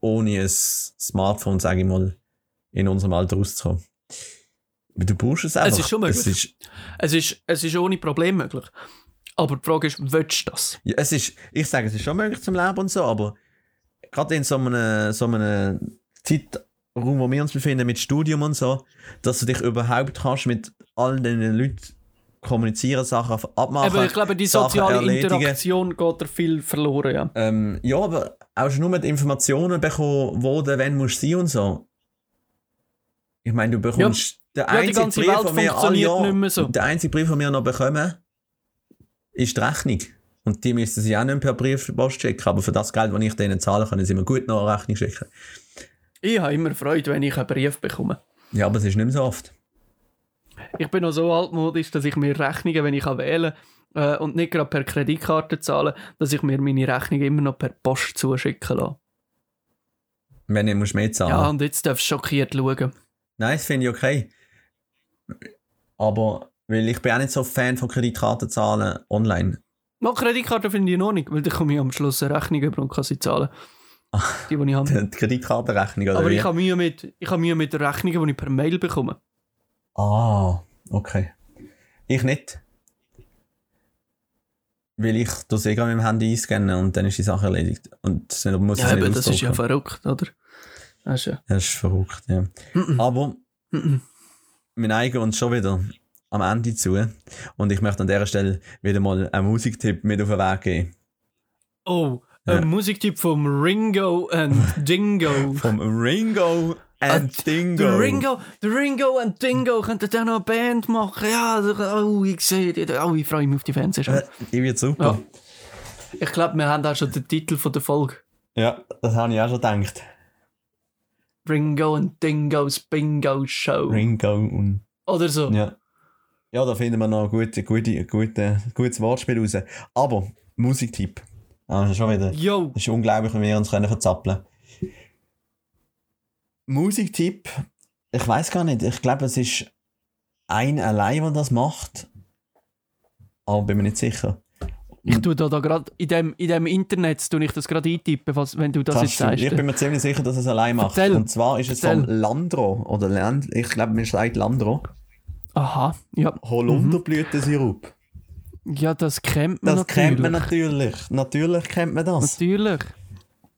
[SPEAKER 2] ohne ein Smartphone, sage ich mal, in unserem Alter rauszukommen. Du brauchst es einfach.
[SPEAKER 1] ist schon möglich.
[SPEAKER 2] Es ist,
[SPEAKER 1] Es ist, es ist ohne Problem möglich. Aber die Frage ist, willst du das?
[SPEAKER 2] ja, es ist, ich sage, es ist schon möglich zum Leben und so, aber gerade in so einem, so einem Zeitraum, wo wir uns befinden, mit Studium und so, dass du dich überhaupt kannst mit all den Leuten kommunizieren, Sachen abmachen.
[SPEAKER 1] Aber ich glaube, die soziale
[SPEAKER 2] erledigen.
[SPEAKER 1] Interaktion geht da viel verloren, ja.
[SPEAKER 2] Ähm, ja, aber auch schon nur die Informationen bekommen, wo du wenn musst sein und so. Ich meine, du bekommst den
[SPEAKER 1] Ja, die
[SPEAKER 2] einzigen
[SPEAKER 1] ganze
[SPEAKER 2] Brief,
[SPEAKER 1] Welt
[SPEAKER 2] von mir alle Jahr,
[SPEAKER 1] so.
[SPEAKER 2] der einzige Brief, den wir noch bekommen, ist die Rechnung. Und die müssen sie auch nicht per Briefpost schicken, aber für das Geld, das ich denen zahle, können sie mir gut noch eine Rechnung schicken.
[SPEAKER 1] Ich habe immer Freude, wenn ich einen Brief bekomme.
[SPEAKER 2] Ja, aber es ist nicht mehr so oft.
[SPEAKER 1] Ich bin noch so altmodisch, dass ich mir Rechnungen, wenn ich kann wählen äh, und nicht gerade per Kreditkarte zahle, dass ich mir meine Rechnung immer noch per Post zuschicken lasse.
[SPEAKER 2] Wenn ich musst mehr zahlen.
[SPEAKER 1] Ja, und jetzt darfst du schockiert schauen.
[SPEAKER 2] Nein, das finde ich okay. Aber weil ich bin auch nicht so Fan von Kreditkartenzahlen online.
[SPEAKER 1] Mal Kreditkarte finde ich noch nicht, weil dann komme ich am Schluss eine Rechnung über und kann sie zahlen. (laughs) Die, die ich habe.
[SPEAKER 2] Die Kreditkartenrechnung oder
[SPEAKER 1] Aber
[SPEAKER 2] wie?
[SPEAKER 1] ich habe Mühe mit, ich habe Mühe mit Rechnungen, die ich per Mail bekomme.
[SPEAKER 2] Ah, okay. Ich nicht. Weil ich das eh mit dem Handy einscannen und dann ist die Sache erledigt. Und das muss
[SPEAKER 1] Ja,
[SPEAKER 2] es
[SPEAKER 1] aber
[SPEAKER 2] nicht
[SPEAKER 1] das ist ja verrückt, oder? Das ist ja.
[SPEAKER 2] Das ist verrückt, ja.
[SPEAKER 1] Mhm.
[SPEAKER 2] Aber
[SPEAKER 1] Mhm.
[SPEAKER 2] wir neigen uns schon wieder am Ende zu. Und ich möchte an dieser Stelle wieder mal einen Musiktipp mit auf den Weg geben.
[SPEAKER 1] Oh,
[SPEAKER 2] Ja.
[SPEAKER 1] ein Musiktipp vom Ringo and Dingo.
[SPEAKER 2] Vom Ringo and Dingo.
[SPEAKER 1] Ringo, der Ringo und Dingo könnten dann noch eine Band machen. Ja, oh, ich sehe die. Oh, ich freue mich auf die Fernsehshow.
[SPEAKER 2] Äh, Die wird super.
[SPEAKER 1] Ich glaube, wir haben auch schon den Titel von der Folge.
[SPEAKER 2] Ja, das habe ich auch schon gedacht.
[SPEAKER 1] Ringo and Dingo's Bingo Show.
[SPEAKER 2] Ringo und
[SPEAKER 1] Oder so.
[SPEAKER 2] Ja. Ja, da finden wir noch ein gute, gute, gute, gutes Wortspiel raus. Aber, Musiktipp. Ah, schon wieder.
[SPEAKER 1] Yo,
[SPEAKER 2] Das ist unglaublich, wie wir uns können verzappeln Musiktipp, ich weiß gar nicht. Ich glaube, es ist ein allein, der das macht. Aber bin mir nicht sicher.
[SPEAKER 1] ich tue da, da gerade in dem, in dem Internet tue ich das gerade eintippen, was, wenn du das
[SPEAKER 2] Kannst
[SPEAKER 1] jetzt sagst.
[SPEAKER 2] ich bin mir ziemlich sicher, dass es allein macht.
[SPEAKER 1] Erzähl.
[SPEAKER 2] Und zwar ist es
[SPEAKER 1] Erzähl.
[SPEAKER 2] von Landro. Oder Land, ich glaube, man sagt Landro.
[SPEAKER 1] Aha, ja.
[SPEAKER 2] Holunderblütensirup.
[SPEAKER 1] Ja, das kennt man
[SPEAKER 2] Das
[SPEAKER 1] natürlich.
[SPEAKER 2] kennt man natürlich. Natürlich kennt man das.
[SPEAKER 1] Natürlich.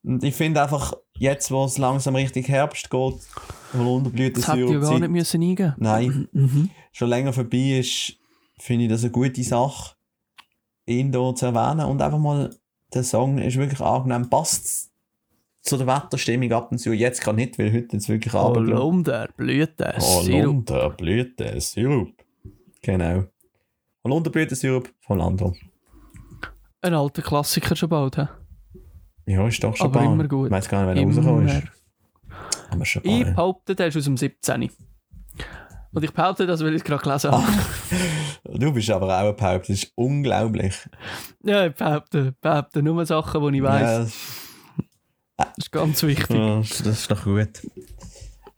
[SPEAKER 2] Und ich finde einfach, jetzt wo es langsam richtig Herbst geht,
[SPEAKER 1] Das hätte ja
[SPEAKER 2] Holunderblütensirup
[SPEAKER 1] gar nicht müssen eingehen.
[SPEAKER 2] Nein,
[SPEAKER 1] Mhm.
[SPEAKER 2] schon länger vorbei ist, finde ich das eine gute Sache, ihn hier zu erwähnen. Und einfach mal, der Song ist wirklich angenehm, passt zu der Wetterstimmung ab und zu. Jetzt gerade nicht, weil heute jetzt wirklich Abend.
[SPEAKER 1] Holunder, Blüte, Sirup.
[SPEAKER 2] Holunderblütensirup. Genau. Holunderblütensirup von Landro.
[SPEAKER 1] Ein alter Klassiker schon bald, hä?
[SPEAKER 2] Ja, ist doch schon
[SPEAKER 1] Aber
[SPEAKER 2] bald.
[SPEAKER 1] immer gut.
[SPEAKER 2] Ich weiß gar nicht, wann er rausgekommen ist.
[SPEAKER 1] Immer.
[SPEAKER 2] Aber schon
[SPEAKER 1] Ich behaupte, der ist aus dem 17. Und ich behaupte das, weil ich es gerade gelesen habe.
[SPEAKER 2] Du bist aber auch ein Behaupter, das ist unglaublich.
[SPEAKER 1] Ja, ich behaupte, behaupte nur Sachen, die ich
[SPEAKER 2] Ja,
[SPEAKER 1] weiss.
[SPEAKER 2] das,
[SPEAKER 1] Das ist ganz wichtig.
[SPEAKER 2] ja, das ist doch gut.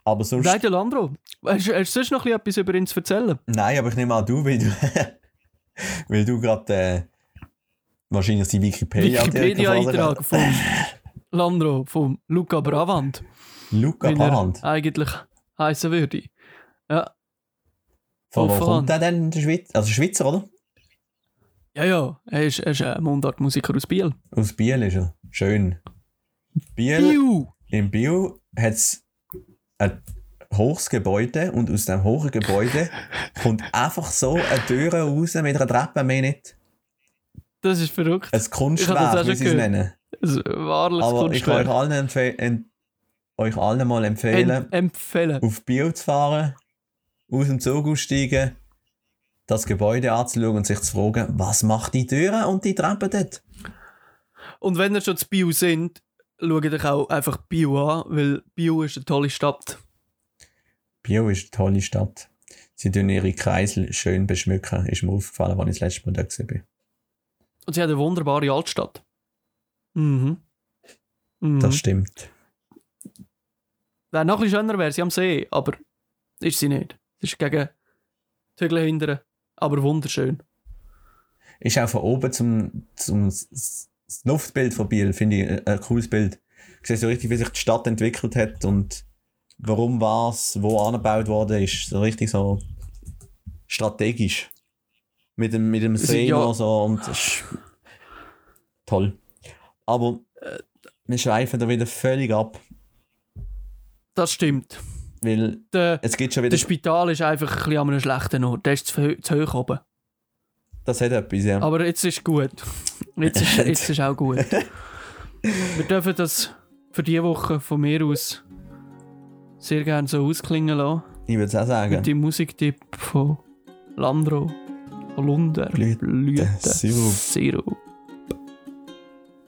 [SPEAKER 2] Aber sonst.
[SPEAKER 1] Nein, Landro. Hast, hast du sonst noch etwas über ihn zu erzählen?
[SPEAKER 2] Nein, aber ich nehme an, du, weil du, (laughs) weil du gerade äh, wahrscheinlich die Wikipedia
[SPEAKER 1] Wikipedia-Eintrag vom (laughs) Landro, vom Luca Bravant.
[SPEAKER 2] Luca Brand.
[SPEAKER 1] eigentlich heißen würde. Ja,
[SPEAKER 2] Von wo kommt der denn in der Schweiz? Also Schweizer, oder?
[SPEAKER 1] ja, ja. Er ist, er ist ein Mundartmusiker aus Biel.
[SPEAKER 2] Aus Biel ist er. Schön. Biel,
[SPEAKER 1] Piu!
[SPEAKER 2] in Biel hat es ein hohes Gebäude und aus dem hohen Gebäude (laughs) kommt einfach so eine Tür raus mit einer Treppe, mehr nicht.
[SPEAKER 1] Das ist verrückt.
[SPEAKER 2] Ein Kunstwerk, wie sie es nennen.
[SPEAKER 1] Ein wahres
[SPEAKER 2] Aber ich kann euch
[SPEAKER 1] Kunstwerk.
[SPEAKER 2] allen, en euch allen mal empfehlen,
[SPEAKER 1] Em empfehlen.
[SPEAKER 2] auf Biel zu fahren, aus dem Zug aussteigen, das Gebäude anzuschauen und sich zu fragen, was macht die Türe und die Treppe dort?
[SPEAKER 1] Und wenn ihr schon zu Bio sind, schaut euch auch einfach Bio an, weil Bio ist eine tolle Stadt.
[SPEAKER 2] Biel ist eine tolle Stadt. Sie tun ihre Kreisel schön beschmücken, ist mir aufgefallen, als ich das letzte Mal da war.
[SPEAKER 1] Und sie hat eine wunderbare Altstadt. Mhm. mhm.
[SPEAKER 2] Das stimmt.
[SPEAKER 1] Wäre noch ein bisschen schöner wäre sie am See, aber ist sie nicht. Sie ist gegen die Hügel hindern, aber wunderschön.
[SPEAKER 2] Ist auch von oben zum, zum das Luftbild von Biel, finde ich ein, ein cooles Bild. Ich sehe so richtig, wie sich die Stadt entwickelt hat und warum was, wo angebaut worden ist. So richtig so strategisch. Mit dem, mit dem See
[SPEAKER 1] ja.
[SPEAKER 2] noch so und das ist toll. Aber äh, wir schweifen da wieder völlig ab,
[SPEAKER 1] Das stimmt.
[SPEAKER 2] weil
[SPEAKER 1] Der,
[SPEAKER 2] es gibt schon wieder,
[SPEAKER 1] der Spital ist einfach ein bisschen an einem schlechten Ort. Der ist zu, zu hoch oben.
[SPEAKER 2] das hat etwas, ja.
[SPEAKER 1] Aber jetzt ist gut. Jetzt ist, (laughs) jetzt ist auch gut. Wir dürfen das für diese Woche von mir aus sehr gerne so ausklingen lassen.
[SPEAKER 2] Ich würde es auch sagen.
[SPEAKER 1] Mit dem Musiktipp von Landro, Holunder,
[SPEAKER 2] Blüte
[SPEAKER 1] Blüte,
[SPEAKER 2] Sirup.
[SPEAKER 1] Sirup.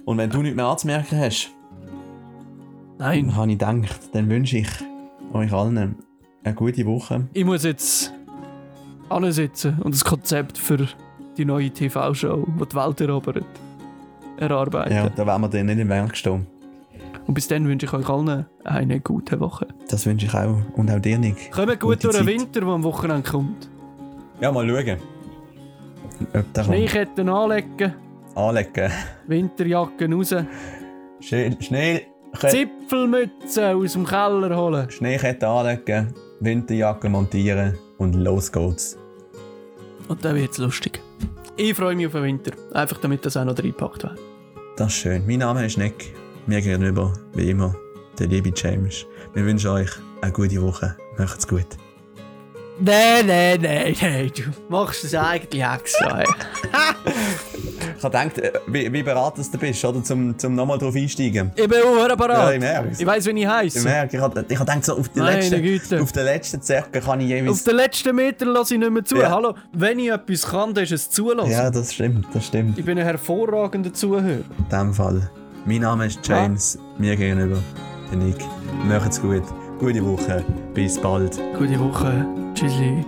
[SPEAKER 2] Und wenn du nichts mehr anzumerken hast,
[SPEAKER 1] Nein,
[SPEAKER 2] dann habe ich gedacht, dann wünsche ich euch allen eine gute Woche.
[SPEAKER 1] ich muss jetzt ansitzen und das Konzept für die neue TV-Show, die die Welt erobert, erarbeiten.
[SPEAKER 2] Ja, da werden wir dann nicht im Weg stehen.
[SPEAKER 1] Und bis dann wünsche ich euch allen eine gute Woche.
[SPEAKER 2] Das wünsche ich auch. Und auch dir, Nick.
[SPEAKER 1] Kommt gut
[SPEAKER 2] Gute
[SPEAKER 1] durch den. Winter, der am Wochenende kommt.
[SPEAKER 2] Ja, mal schauen.
[SPEAKER 1] Schneeketten anlegen,
[SPEAKER 2] Anlegen.
[SPEAKER 1] Winterjacken raus,
[SPEAKER 2] Schnee, Schnee,
[SPEAKER 1] Zipfelmützen aus dem Keller holen.
[SPEAKER 2] Schneekette anlegen, Winterjacke montieren und los geht's.
[SPEAKER 1] Und dann wird's lustig. Ich freue mich auf den Winter. Einfach damit das auch noch reingepackt wird.
[SPEAKER 2] Das ist schön. Mein Name ist Nick. Mir gegenüber, wie immer, der liebe James. Wir wünschen euch eine gute Woche. Macht's gut.
[SPEAKER 1] Nein, nein, nein, nein. Du machst das eigentlich extra. (laughs)
[SPEAKER 2] Ich habe gedacht, äh, wie, wie beraten du bist, oder? Zum, zum nochmal drauf einsteigen.
[SPEAKER 1] ich bin auch
[SPEAKER 2] Ja,
[SPEAKER 1] parat.
[SPEAKER 2] ich merke
[SPEAKER 1] ich weiss, wie ich
[SPEAKER 2] Ich
[SPEAKER 1] heiße.
[SPEAKER 2] merke, ich habe ich hab gedacht, so auf den letzten,
[SPEAKER 1] Güte.
[SPEAKER 2] auf den letzten Zirkel kann ich
[SPEAKER 1] Auf
[SPEAKER 2] jeweils...
[SPEAKER 1] den letzten Meter lasse ich nicht mehr zu.
[SPEAKER 2] Ja.
[SPEAKER 1] Hallo, wenn ich etwas kann, dann ist es zulassen.
[SPEAKER 2] Ja, das stimmt, das stimmt.
[SPEAKER 1] Ich bin ein hervorragender Zuhörer.
[SPEAKER 2] In dem Fall. Mein Name ist James, mir gegenüber, der Nick. Macht's gut, gute Woche, bis bald.
[SPEAKER 1] Gute Woche. Tschüssi.